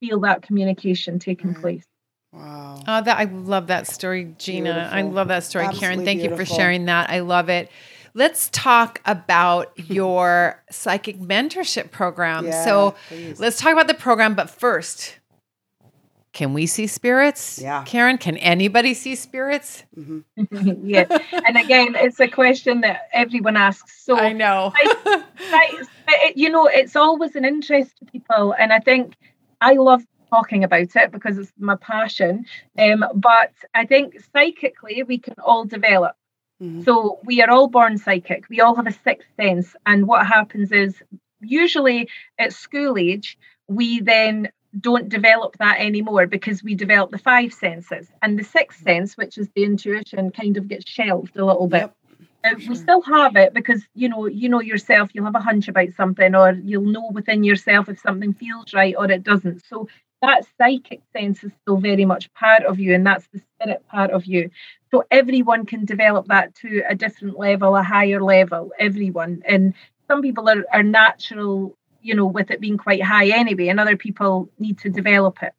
feel that communication taking place. Wow. Oh, that I love that story, Gina. Beautiful. I love that story, Absolutely Karen. Thank beautiful. you for sharing that. I love it. Let's talk about (laughs) your psychic mentorship program. Yeah, so please. let's talk about the program, but first, can we see spirits? Yeah. Karen, can anybody see spirits? Mm-hmm. (laughs) yeah. And again, it's a question that everyone asks. So I know. I, I, you know, it's always an interest to people. And I think I love talking about it because it's my passion. Um, but I think psychically, we can all develop. Mm-hmm. So we are all born psychic. We all have a sixth sense. And what happens is usually at school age, we then don't develop that anymore because we develop the five senses. And the sixth mm-hmm. sense, which is the intuition, kind of gets shelved a little bit. Yep. we still have it because you know you know yourself you'll have a hunch about something or you'll know within yourself if something feels right or it doesn't so that psychic sense is still very much part of you and that's the spirit part of you so everyone can develop that to a different level, a higher level, everyone. And some people are, are natural, you know, with it being quite high anyway, and other people need to develop it.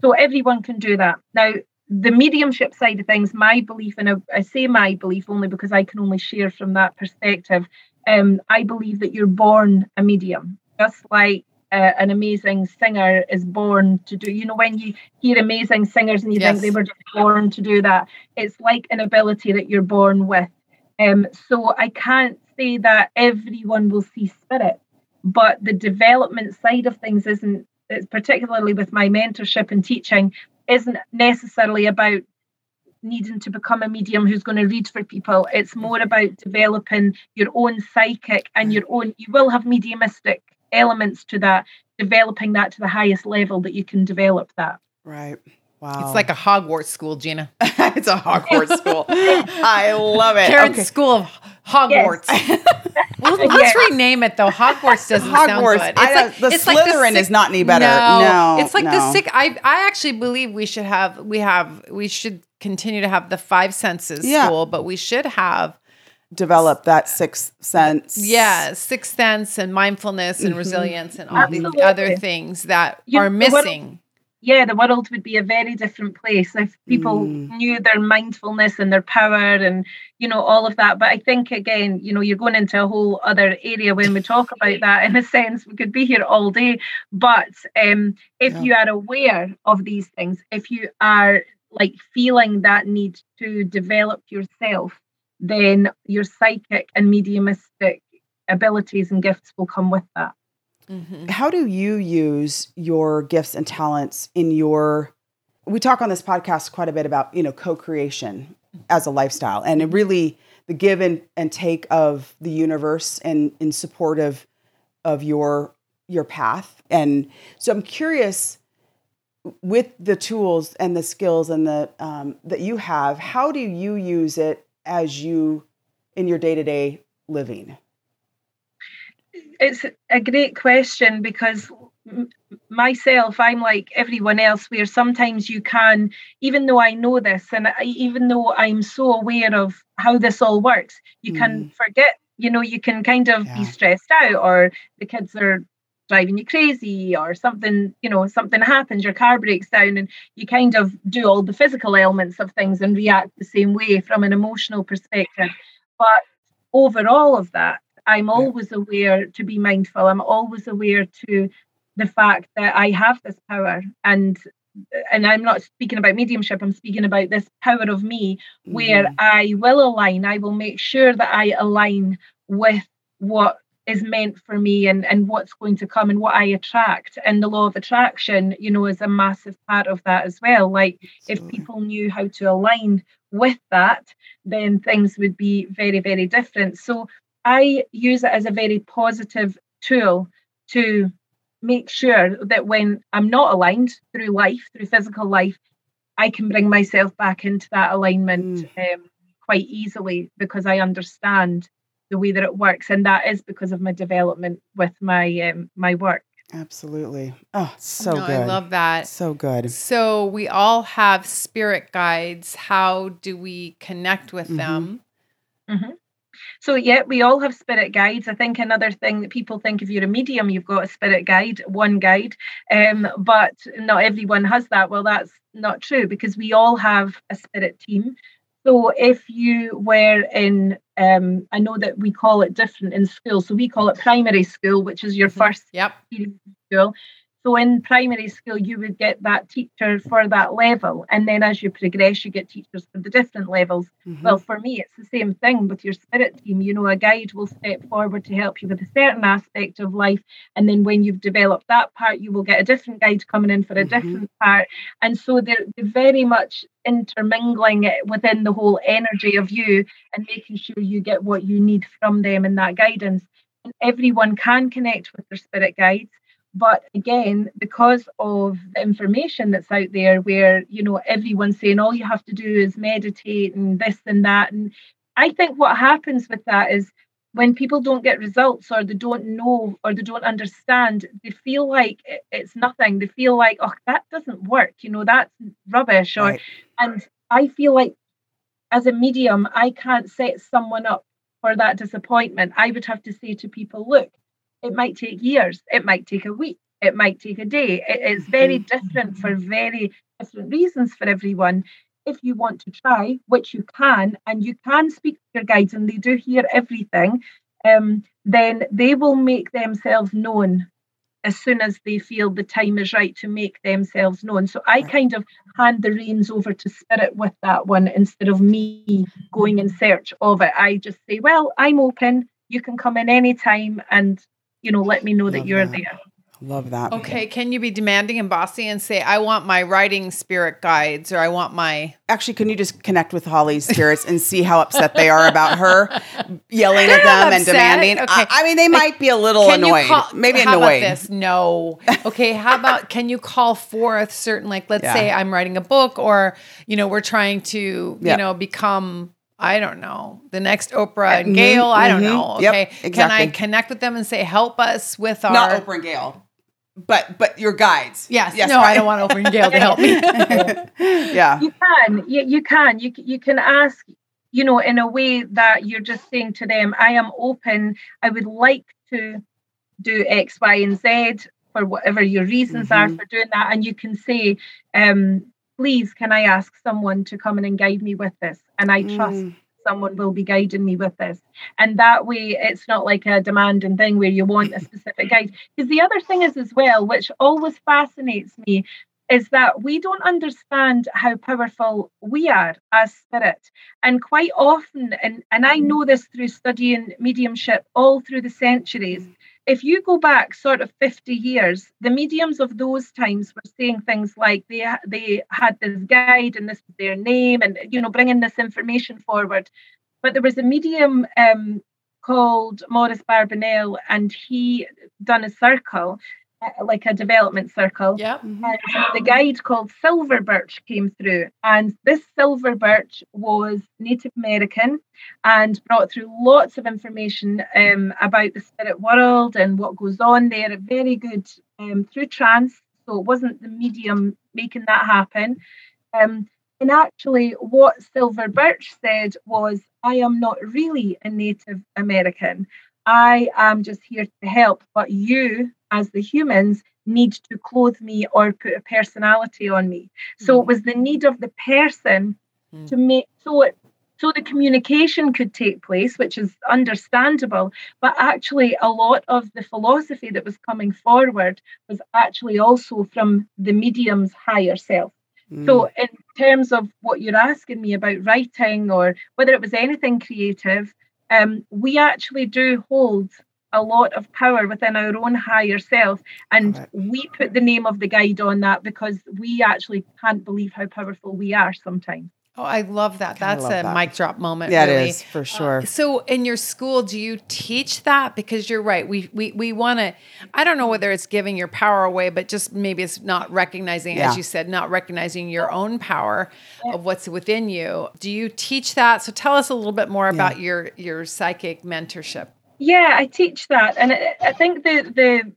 So everyone can do that. Now, the mediumship side of things, my belief, and I say my belief only because I can only share from that perspective. Um, I believe that you're born a medium, just like uh, an amazing singer is born to do. You know, when you hear amazing singers and you yes. think they were just born to do that, it's like an ability that you're born with. Um, so I can't say that everyone will see spirit, but the development side of things isn't, it's particularly with my mentorship and teaching, isn't necessarily about needing to become a medium who's going to read for people. It's more about developing your own psychic and your own, you will have mediumistic elements to that, developing that to the highest level that you can develop that. Right. Wow. It's like a Hogwarts school, Gina. (laughs) it's a Hogwarts school. (laughs) I love it. Karen's okay. School of Hogwarts. Yes. (laughs) well, (laughs) let's rename it though. Hogwarts doesn't Hogwarts. sound good. It's I, like, the it's Slytherin like the is not any better. No, no it's like no. the sick. I I actually believe we should have we have we should continue to have the five senses yeah. school, but we should have develop that sixth sense. Yeah, sixth sense and mindfulness and mm-hmm. resilience and all Absolutely. these other things that you, are missing. Yeah, the world would be a very different place if people mm. knew their mindfulness and their power and you know all of that. But I think again, you know, you're going into a whole other area when we talk about that. In a sense, we could be here all day. But um, if yeah. you are aware of these things, if you are like feeling that need to develop yourself then your psychic and mediumistic abilities and gifts will come with that. Mm-hmm. How do you use your gifts and talents in your we talk on this podcast quite a bit about, you know, co-creation as a lifestyle and really the give and, and take of the universe and in support of of your your path. And so I'm curious with the tools and the skills and the um, that you have, how do you use it as you in your day-to-day living it's a great question because myself i'm like everyone else where sometimes you can even though i know this and I, even though i'm so aware of how this all works you mm. can forget you know you can kind of yeah. be stressed out or the kids are driving you crazy or something you know something happens your car breaks down and you kind of do all the physical elements of things and react the same way from an emotional perspective but over all of that i'm always aware to be mindful i'm always aware to the fact that i have this power and and i'm not speaking about mediumship i'm speaking about this power of me where mm-hmm. i will align i will make sure that i align with what is meant for me and, and what's going to come and what I attract. And the law of attraction, you know, is a massive part of that as well. Like if people knew how to align with that, then things would be very, very different. So I use it as a very positive tool to make sure that when I'm not aligned through life, through physical life, I can bring myself back into that alignment mm. um, quite easily because I understand the way that it works, and that is because of my development with my um, my work. Absolutely. Oh, so no, good. I love that. So good. So we all have spirit guides. How do we connect with mm-hmm. them? Mm-hmm. So yeah, we all have spirit guides. I think another thing that people think if you're a medium, you've got a spirit guide, one guide, um, but not everyone has that. Well, that's not true because we all have a spirit team. So if you were in, um, I know that we call it different in school. So we call it primary school, which is your mm-hmm. first yep. school. So in primary school, you would get that teacher for that level. And then as you progress, you get teachers for the different levels. Mm-hmm. Well, for me, it's the same thing with your spirit team. You know, a guide will step forward to help you with a certain aspect of life. And then when you've developed that part, you will get a different guide coming in for a mm-hmm. different part. And so they're, they're very much intermingling it within the whole energy of you and making sure you get what you need from them in that guidance. And everyone can connect with their spirit guides but again, because of the information that's out there, where you know everyone's saying all you have to do is meditate and this and that, and I think what happens with that is when people don't get results or they don't know or they don't understand, they feel like it's nothing. They feel like, oh, that doesn't work. You know, that's rubbish. Or right. and I feel like as a medium, I can't set someone up for that disappointment. I would have to say to people, look, it might take years, it might take a week, it might take a day. it's very mm-hmm. different for very different reasons for everyone. If you want to try, which you can, and you can speak to your guides and they do hear everything, um, then they will make themselves known as soon as they feel the time is right to make themselves known. So I kind of hand the reins over to spirit with that one instead of me going in search of it. I just say, well, I'm open. You can come in anytime and you know, let me know that you're that. there. Love that. Okay, can you be demanding and bossy and say, I want my writing spirit guides or I want my. Actually, can you just connect with Holly's spirits and see how upset they are about her (laughs) yelling at them and demanding? Okay. I, I, mean, they might be a little can annoyed. Call, Maybe how annoyed. About this? No. Okay, how about can you call forth certain, like, let's yeah. say I'm writing a book or, you know, we're trying to, yeah. you know, become I don't know, the next Oprah and mm-hmm, Gail. I don't mm-hmm. know. Okay. Yep, exactly. Can I connect with them and say, help us with our. Not Oprah and Gail, but but your guides. Yes. yes no, right. I don't want Oprah and Gail to help me. (laughs) yeah. You can. You, you can. You, you can ask, you know, in a way that you're just saying to them, I am open. I would like to do X, Y, and Z for whatever your reasons mm-hmm. are for doing that. And you can say, um, please can I ask someone to come in and guide me with this? And I mm. trust someone will be guiding me with this. And that way it's not like a demanding thing where you want a specific guide. Because the other thing is as well, which always fascinates me, is that we don't understand how powerful we are as spirit. And quite often, and, and I know this through studying mediumship all through the centuries, if you go back sort of 50 years, the mediums of those times were saying things like they they had this guide and this was their name, and you know bringing this information forward. But there was a medium um, called Maurice Barbanell, and he done a circle, like a development circle. Yeah. Mm-hmm. the guide called Silver Birch came through, and this Silver Birch was Native American and brought through lots of information um, about the spirit world and what goes on there. Very good um, through trance, so it wasn't the medium making that happen. Um, and actually, what Silver Birch said was, I am not really a Native American. I am just here to help, but you, as the humans, need to clothe me or put a personality on me. So it mm. was the need of the person mm. to make so it so the communication could take place, which is understandable. But actually, a lot of the philosophy that was coming forward was actually also from the medium's higher self. Mm. So, in terms of what you're asking me about writing or whether it was anything creative, um, we actually do hold a lot of power within our own higher self. And right. we put the name of the guide on that because we actually can't believe how powerful we are sometimes. Oh, I love that. That's love a that. mic drop moment. Yeah, really. it is for uh, sure. Uh, so, in your school, do you teach that? Because you're right. We we we want to. I don't know whether it's giving your power away, but just maybe it's not recognizing, yeah. as you said, not recognizing your own power of what's within you. Do you teach that? So, tell us a little bit more about your your psychic mentorship. Yeah, I teach that, and I think the the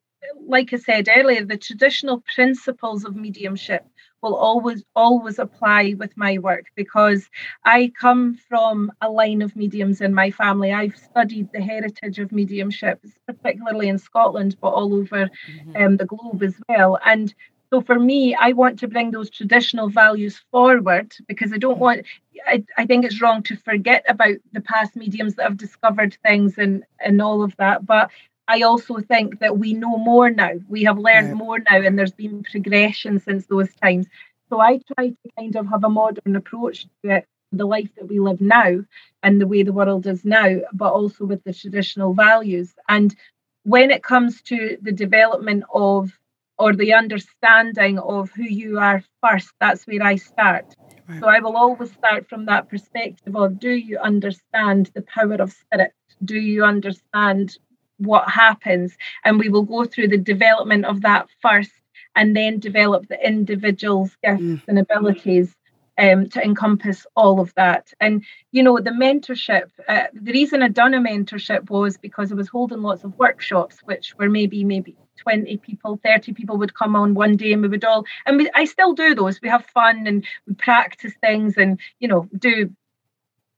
like I said earlier, the traditional principles of mediumship will always always apply with my work because I come from a line of mediums in my family. I've studied the heritage of mediumship, particularly in Scotland, but all over mm-hmm. um, the globe as well. And so for me, I want to bring those traditional values forward because I don't want. I, I think it's wrong to forget about the past mediums that have discovered things and and all of that. But I also think that we know more now. We have learned right. more now, and there's been progression since those times. So I try to kind of have a modern approach to it, the life that we live now and the way the world is now, but also with the traditional values. And when it comes to the development of or the understanding of who you are first, that's where I start. Right. So I will always start from that perspective of do you understand the power of spirit? Do you understand what happens and we will go through the development of that first and then develop the individual's gifts mm. and abilities um, to encompass all of that. And, you know, the mentorship, uh, the reason I done a mentorship was because I was holding lots of workshops, which were maybe, maybe 20 people, 30 people would come on one day and we would all, and we, I still do those. We have fun and we practice things and, you know, do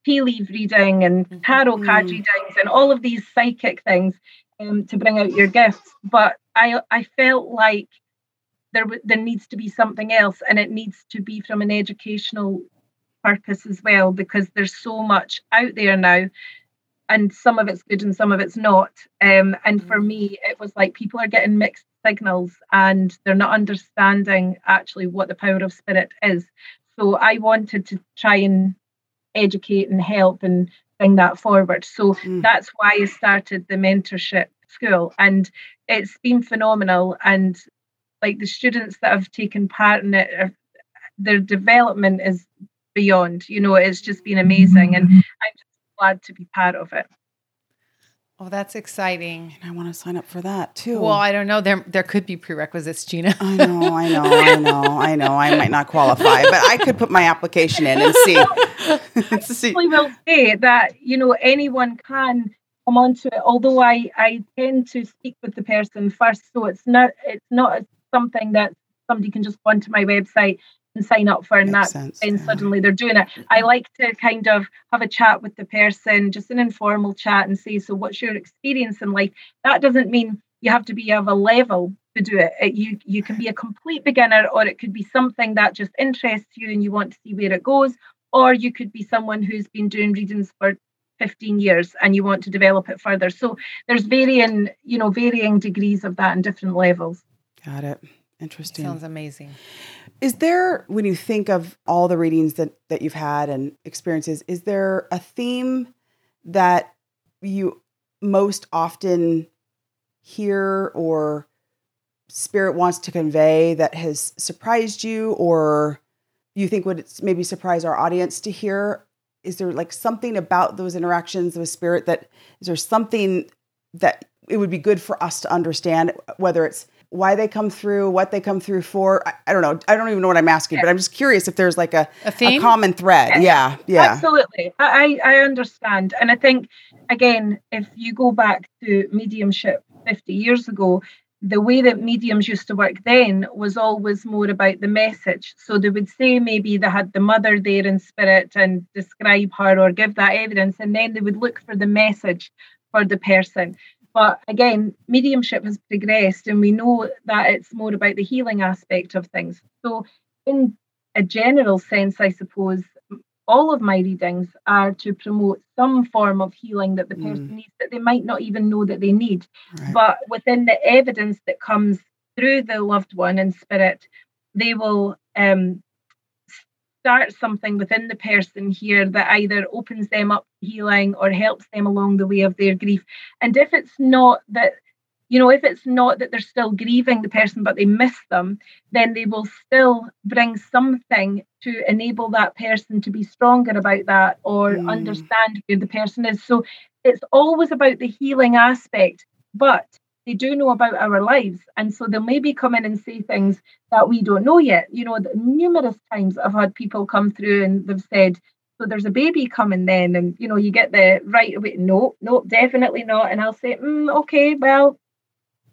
tea leaf reading and mm-hmm. tarot card mm. readings and all of these psychic things um, to bring out your gifts. But I I felt like there there needs to be something else, and it needs to be from an educational purpose as well, because there's so much out there now, and some of it's good and some of it's not. Um, and for mm. me, it was like people are getting mixed signals and they're not understanding actually what the power of spirit is. So I wanted to try and educate and help and bring that forward. So mm. that's why I started the mentorship school, and it's been phenomenal. And like the students that have taken part in it, are, their development is beyond. You know, it's just been amazing, and I'm just glad to be part of it. Oh, that's exciting. And I want to sign up for that too. Well, I don't know. There there could be prerequisites, Gina. I know, I know, I know, I know. I might not qualify, but I could put my application in and see. (laughs) I will say that, you know, anyone can come onto it, although I, I tend to speak with the person first. So it's not it's not something that somebody can just go onto my website and sign up for and that then yeah. suddenly they're doing it. I like to kind of have a chat with the person, just an informal chat and say, so what's your experience in life? That doesn't mean you have to be of a level to do it. it. You you can be a complete beginner or it could be something that just interests you and you want to see where it goes. Or you could be someone who's been doing readings for 15 years and you want to develop it further. So there's varying, you know, varying degrees of that in different levels. Got it. Interesting. Sounds amazing. Is there, when you think of all the readings that that you've had and experiences, is there a theme that you most often hear or spirit wants to convey that has surprised you, or you think would maybe surprise our audience to hear? Is there like something about those interactions with spirit that is there something that it would be good for us to understand, whether it's why they come through, what they come through for. I, I don't know. I don't even know what I'm asking, yeah. but I'm just curious if there's like a, a, a common thread. Yeah. Yeah. Absolutely. I, I understand. And I think, again, if you go back to mediumship 50 years ago, the way that mediums used to work then was always more about the message. So they would say maybe they had the mother there in spirit and describe her or give that evidence, and then they would look for the message for the person. But again, mediumship has progressed, and we know that it's more about the healing aspect of things. So, in a general sense, I suppose, all of my readings are to promote some form of healing that the hmm. person mm. needs that they might not even know that they need. Right. But within the evidence that comes through the loved one in spirit, they will um, start something within the person here that either opens them up to healing or helps them along the way of their grief. And if it's not that, you know, if it's not that they're still grieving the person but they miss them, then they will still bring something to enable that person to be stronger about that or mm. understand where the person is. So it's always about the healing aspect. But they do know about our lives. And so they'll maybe come in and say things that we don't know yet. You know, numerous times I've had people come through and they've said, so there's a baby coming then. And, you know, you get the right away, no, no, definitely not. And I'll say, mm, okay, well,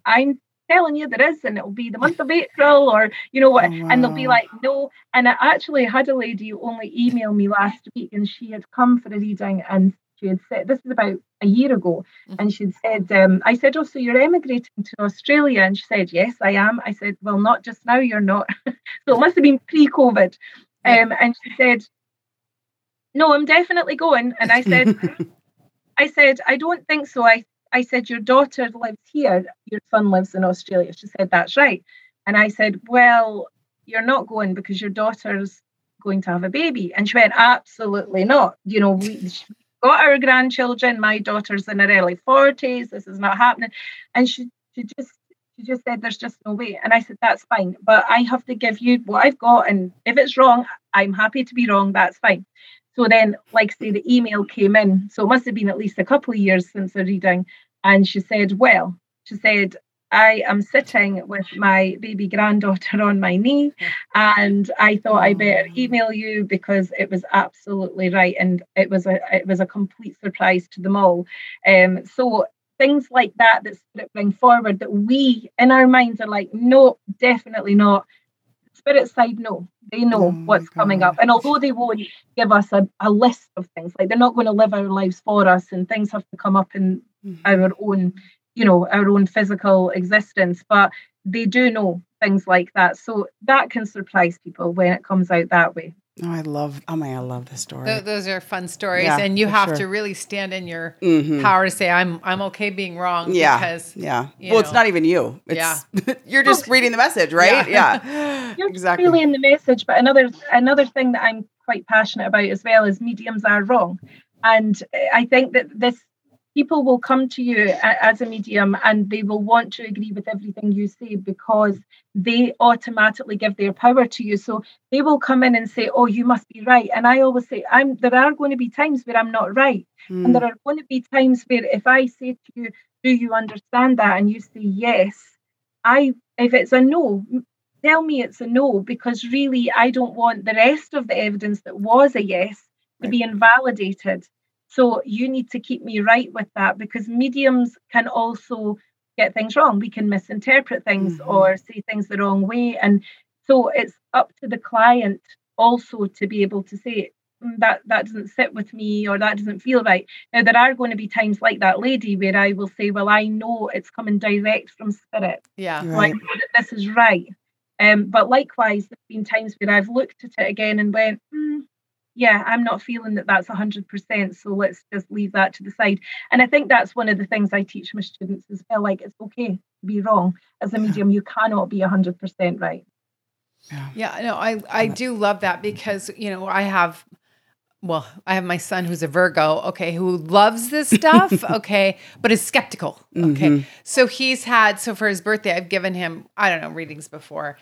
I'm telling you there is, and it'll be the month of April, or you know what, oh, wow. and they'll be like, no. And I actually had a lady only email me last week, and she had come for a reading, and she had said this is about a year ago mm-hmm. and she'd said um, i said oh so you're emigrating to australia? And she said yes i am. I said well not just now you're not. (laughs) So it must have been pre-covid. Um, and she said no i'm definitely going. And i said (laughs) i said i don't think so. I i said your daughter lives here your son lives in australia she said that's right and i said well you're not going because your daughter's going to have a baby and she went absolutely not you know we, got our grandchildren. My daughter's in her early 40s. This is not happening. And she, she just she just said there's just no way. And I said, that's fine. But I have to give you what I've got. And if it's wrong, I'm happy to be wrong. That's fine. So then, like say the email came in. So it must have been at least a couple of years since the reading. And she said, Well, she said, I am sitting with my baby granddaughter on my knee, and I thought I better email you because it was absolutely right, and it was a it was a complete surprise to them all. Um, so things like that that bring forward that we in our minds are like, no, definitely not. Spirit side, no, they know oh what's coming up, and although they won't give us a, a list of things, like they're not going to live our lives for us, and things have to come up in mm-hmm. our own you know our own physical existence but they do know things like that. So that can surprise people when it comes out that way Oh, I love. Oh my, I love this story. Th- those are fun stories, yeah, and you have sure. to really stand in your mm-hmm. power to say, "I'm I'm okay being wrong." Yeah, because yeah. Well, know, it's not even you. It's, yeah, (laughs) you're just (laughs) reading the message, right? Yeah, yeah. (laughs) you're exactly. Really in the message, but another another thing that I'm quite passionate about as well is mediums are wrong, and I think that this people will come to you as a medium and they will want to agree with everything you say because they automatically give their power to you. So they will come in and say oh you must be right. And i always say i'm there are going to be times where i'm not right. Mm. and there are going to be times where if i say to you do you understand that? and you say yes i if it's a no tell me it's a no because really i don't want the rest of the evidence that was a yes to be invalidated so you need to keep me right with that because mediums can also get things wrong. We can misinterpret things mm-hmm. or say things the wrong way. And so it's up to the client also to be able to say, mm, that that doesn't sit with me or that doesn't feel right. Now there are going to be times like that lady where I will say, well, I know it's coming direct from spirit. Yeah, so right. I that this is right. Um, but likewise, there's been times where I've looked at it again and went, mm, yeah, I'm not feeling that that's 100%. So let's just leave that to the side. And I think that's one of the things I teach my students as well. Like, it's okay to be wrong. As a medium, you cannot be 100% right. Yeah, yeah no, I, I do love that because, you know, I have well, I have my son who's a Virgo, okay, who loves this stuff, (laughs) okay, but is skeptical, okay. Mm-hmm. So he's had, so for his birthday, I've given him, I don't know, readings before.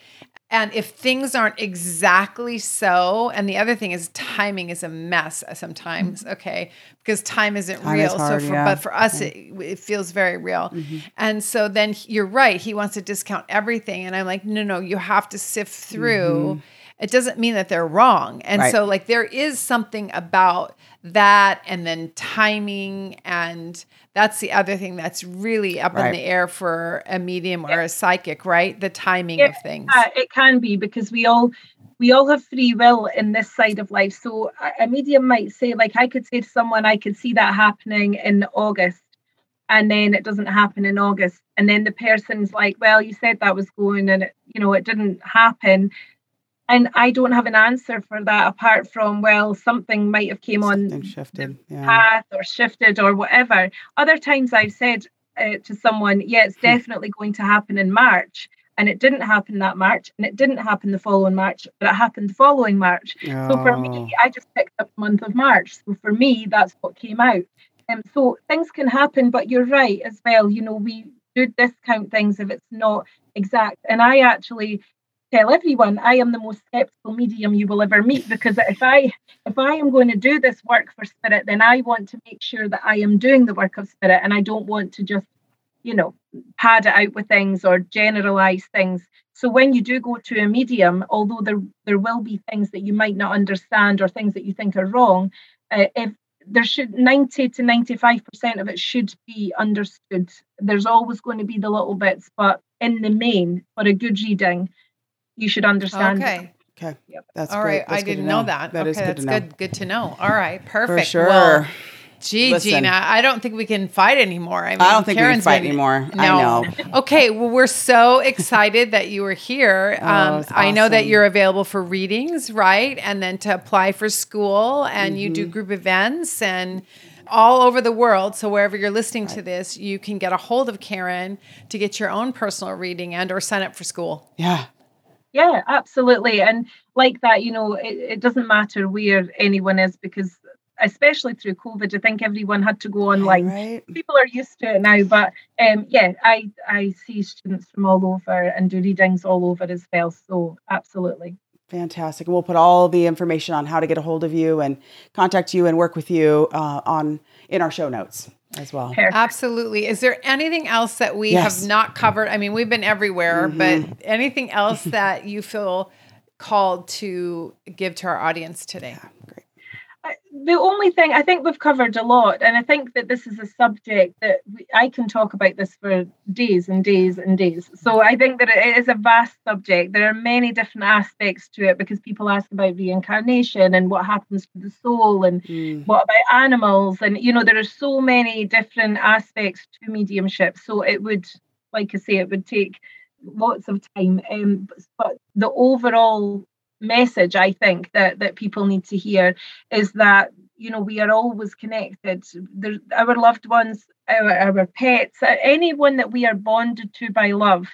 And if things aren't exactly so, and the other thing is timing is a mess sometimes, mm-hmm. okay, because time isn't time real. Is hard, so, for, yeah. but for us, it, it, feels very real. Mm-hmm. And so then you're right. He wants to discount everything, and I'm like, no, no, you have to sift through. Mm-hmm. It doesn't mean that they're wrong. And right. so, like, there is something about that, and then timing and that's the other thing that's really up right. in the air for a medium or a psychic, right? The timing of things. Uh, it can be because we all we all have free will in this side of life. So a medium might say, like I could say to someone, I could see that happening in August, and then it doesn't happen in August, and then the person's like, well, you said that was going, and it, you know, it didn't happen and I don't have an answer for that apart from well something might have came on something shifted yeah. path or shifted or whatever. Other times I've said uh, to someone, yeah, it's hmm. definitely going to happen in March, and it didn't happen that March, and it didn't happen the following March, but it happened the following March. Oh. So for me, I just picked up the month of March. So for me, that's what came out. And um, so things can happen, but you're right as well. You know, we do discount things if it's not exact. And I actually tell everyone I am the most skeptical medium you will ever meet because if I if I am going to do this work for spirit, then I want to make sure that I am doing the work of spirit and I don't want to just, you know, pad it out with things or generalize things. So when you do go to a medium, although there there will be things that you might not understand or things that you think are wrong, uh, if there should 90 to 95% of it should be understood. There's always going to be the little bits, but in the main, for a good reading, you should understand. Okay. Okay. Yep. That's All great. right. That's I didn't know. that. That okay, is good that's to know. good. Good to know. All right. Perfect. For sure. Well, gee, Listen. Gina, I don't think we can fight anymore. I, mean, I don't think Karen's we can fight been- anymore. No. I know. Okay. Well, we're so excited that you were here. (laughs) Oh, Um, it's I know that you're available for readings, right? And then to apply for school, and you Mm-hmm. do group events and all over the world. So wherever you're listening to this, you can get a hold of Karen to get your own personal reading and or sign up for school. Yeah. Yeah, absolutely. And like that, you know, it, it doesn't matter where anyone is because especially through COVID, I think everyone had to go online. Right. People are used to it now, but um, yeah, I I see students from all over and do readings all over as well. So absolutely. Fantastic. And we'll put all the information on how to get a hold of you and contact you and work with you uh, on in our show notes as well. Perfect. Absolutely. Is there anything else that we Yes. have not covered? I mean, we've been everywhere, mm-hmm. but anything else that you feel called to give to our audience today? Great. The only thing I think we've covered a lot, and I think that this is a subject that we, I can talk about this for days and days and days. So I think that it is a vast subject. There are many different aspects to it because people ask about reincarnation and what happens to the soul and Mm. what about animals and you know there are so many different aspects to mediumship so it would like i say it would take lots of time um, but the overall message i think that that people need to hear is that you know we are always connected. There's, our loved ones our, our pets anyone that we are bonded to by love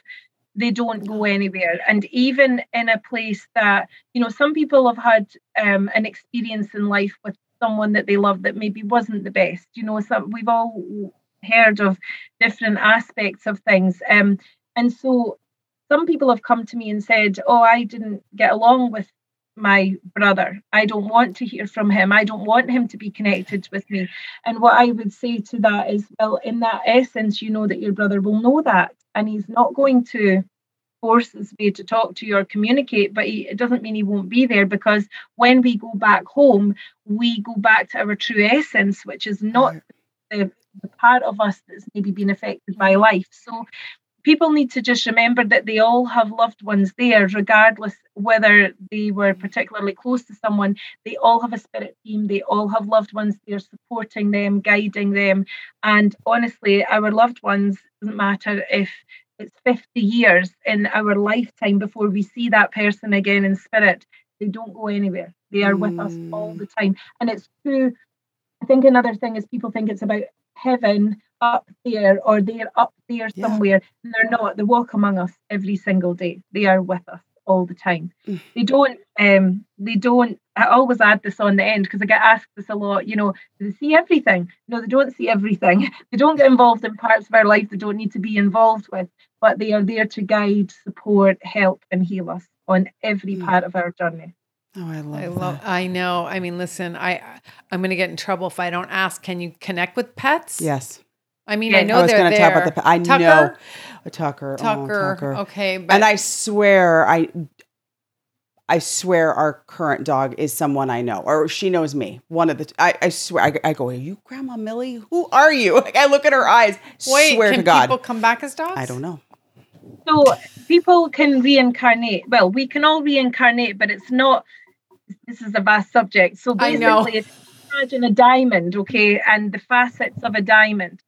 they don't go anywhere. And even in a place that you know some people have had um, an experience in life with someone that they love that maybe wasn't the best you know we've all heard of different aspects of things. Um, and so some people have come to me and said oh i didn't get along with my brother. I don't want to hear from him. I don't want him to be connected with me. And what i would say to that is well in that essence you know that your brother will know that and he's not going to force his way to talk to you or communicate but he, it doesn't mean he won't be there because when we go back home we go back to our true essence which is not the, the part of us that's maybe been affected by life. So people need to just remember that they all have loved ones there regardless whether they were particularly close to someone. They all have a spirit team. They all have loved ones there supporting them guiding them. And honestly our loved ones doesn't matter if it's 50 years in our lifetime before we see that person again in spirit they don't go anywhere. They are with us all Mm. the time. And it's true. I think another thing is people think it's about heaven up there or they're up there Yeah. somewhere they're not they walk among us every single day they are with us all the time Mm. they don't um they don't i always add this on the end because i get asked this a lot you know do they see everything no they don't see everything (laughs) they don't get involved in parts of our life they don't need to be involved with but they are there to guide support help and heal us on every Mm. part of our journey Oh, I love I that. love. I know. I mean, listen. I I'm going to get in trouble if I don't ask. Can you connect with pets? yes. I mean, I know I was they're going to there. talk about the. I know Tucker? Tucker. oh, Tucker. Tucker. Okay, but and I swear, I, I swear, our current dog is someone I know, or she knows me. One of the. I, I swear, I, I go, "Are you Grandma Millie? Who are you?" (laughs) Like I look at her eyes. wait. swear can to God, people come back as dogs? I don't know. So people can reincarnate. Well, we can all reincarnate, but it's not. This is a vast subject. So I know. basically, if you imagine a diamond, okay, and the facets of a diamond.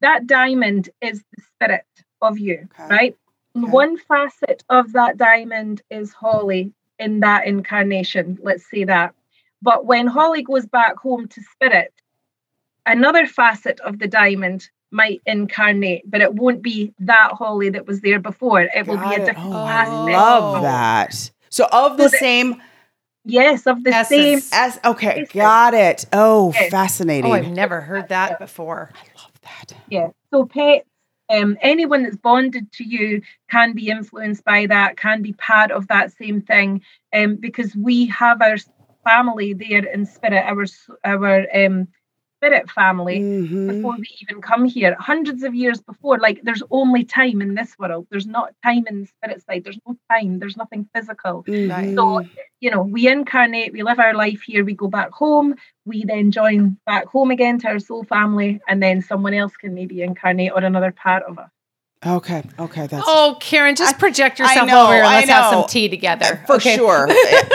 That diamond is the spirit of you, Okay. right? Okay. One facet of that diamond is Holly in that incarnation. Let's say that. But when Holly goes back home to spirit, another facet of the diamond might incarnate, but it won't be that Holly that was there before. It will Got be a different Oh, I aspect. love oh. that. So of the So the- same Yes, of the same. Essence. as okay, Essence. got it. Oh, Yes. fascinating. Oh, I've never heard that before. That. Yeah. So pets, um, anyone that's bonded to you can be influenced by that, can be part of that same thing, um, because we have our family there in spirit, our our um, spirit family. Mhm. Before we even come here, hundreds of years before, like there's only time in this world. There's not time in the spirit side. There's no time. There's nothing physical. Mhm. So, you know, we incarnate, we live our life here, we go back home, we then join back home again to our soul family, and then someone else can maybe incarnate or another part of us. Okay, okay, that's Oh, Karen, just project yourself know, over here. I Let's have some tea together. for Okay. sure.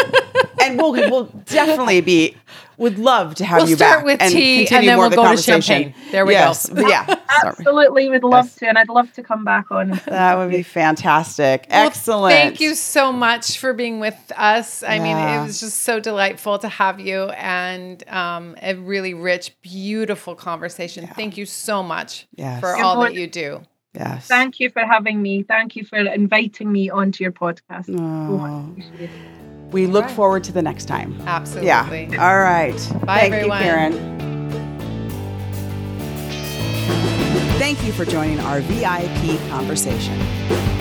(laughs) and we'll we'll definitely be would love to have We'll you start back with and tea, and continue then more we'll of the go to conversation. champagne. There we yes, go. (laughs) yeah. Sorry. Absolutely, would love Yes. to, and I'd love to come back on. (laughs) That would be fantastic. Well, Excellent. Thank you so much for being with us. I mean, it was just so delightful to have you and um, a really rich, beautiful conversation. Thank you so much Yes. for all that you do. Yes. Thank you for having me. Thank you for inviting me onto your podcast. So Oh, much appreciated. We look right. forward to the next time. Absolutely. Yeah. All right. Bye, Thank everyone. you, Karen. Thank you for joining our VIP conversation.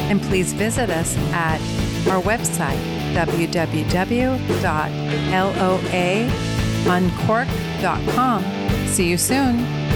And please visit us at our website, www.loauncork.com. See you soon.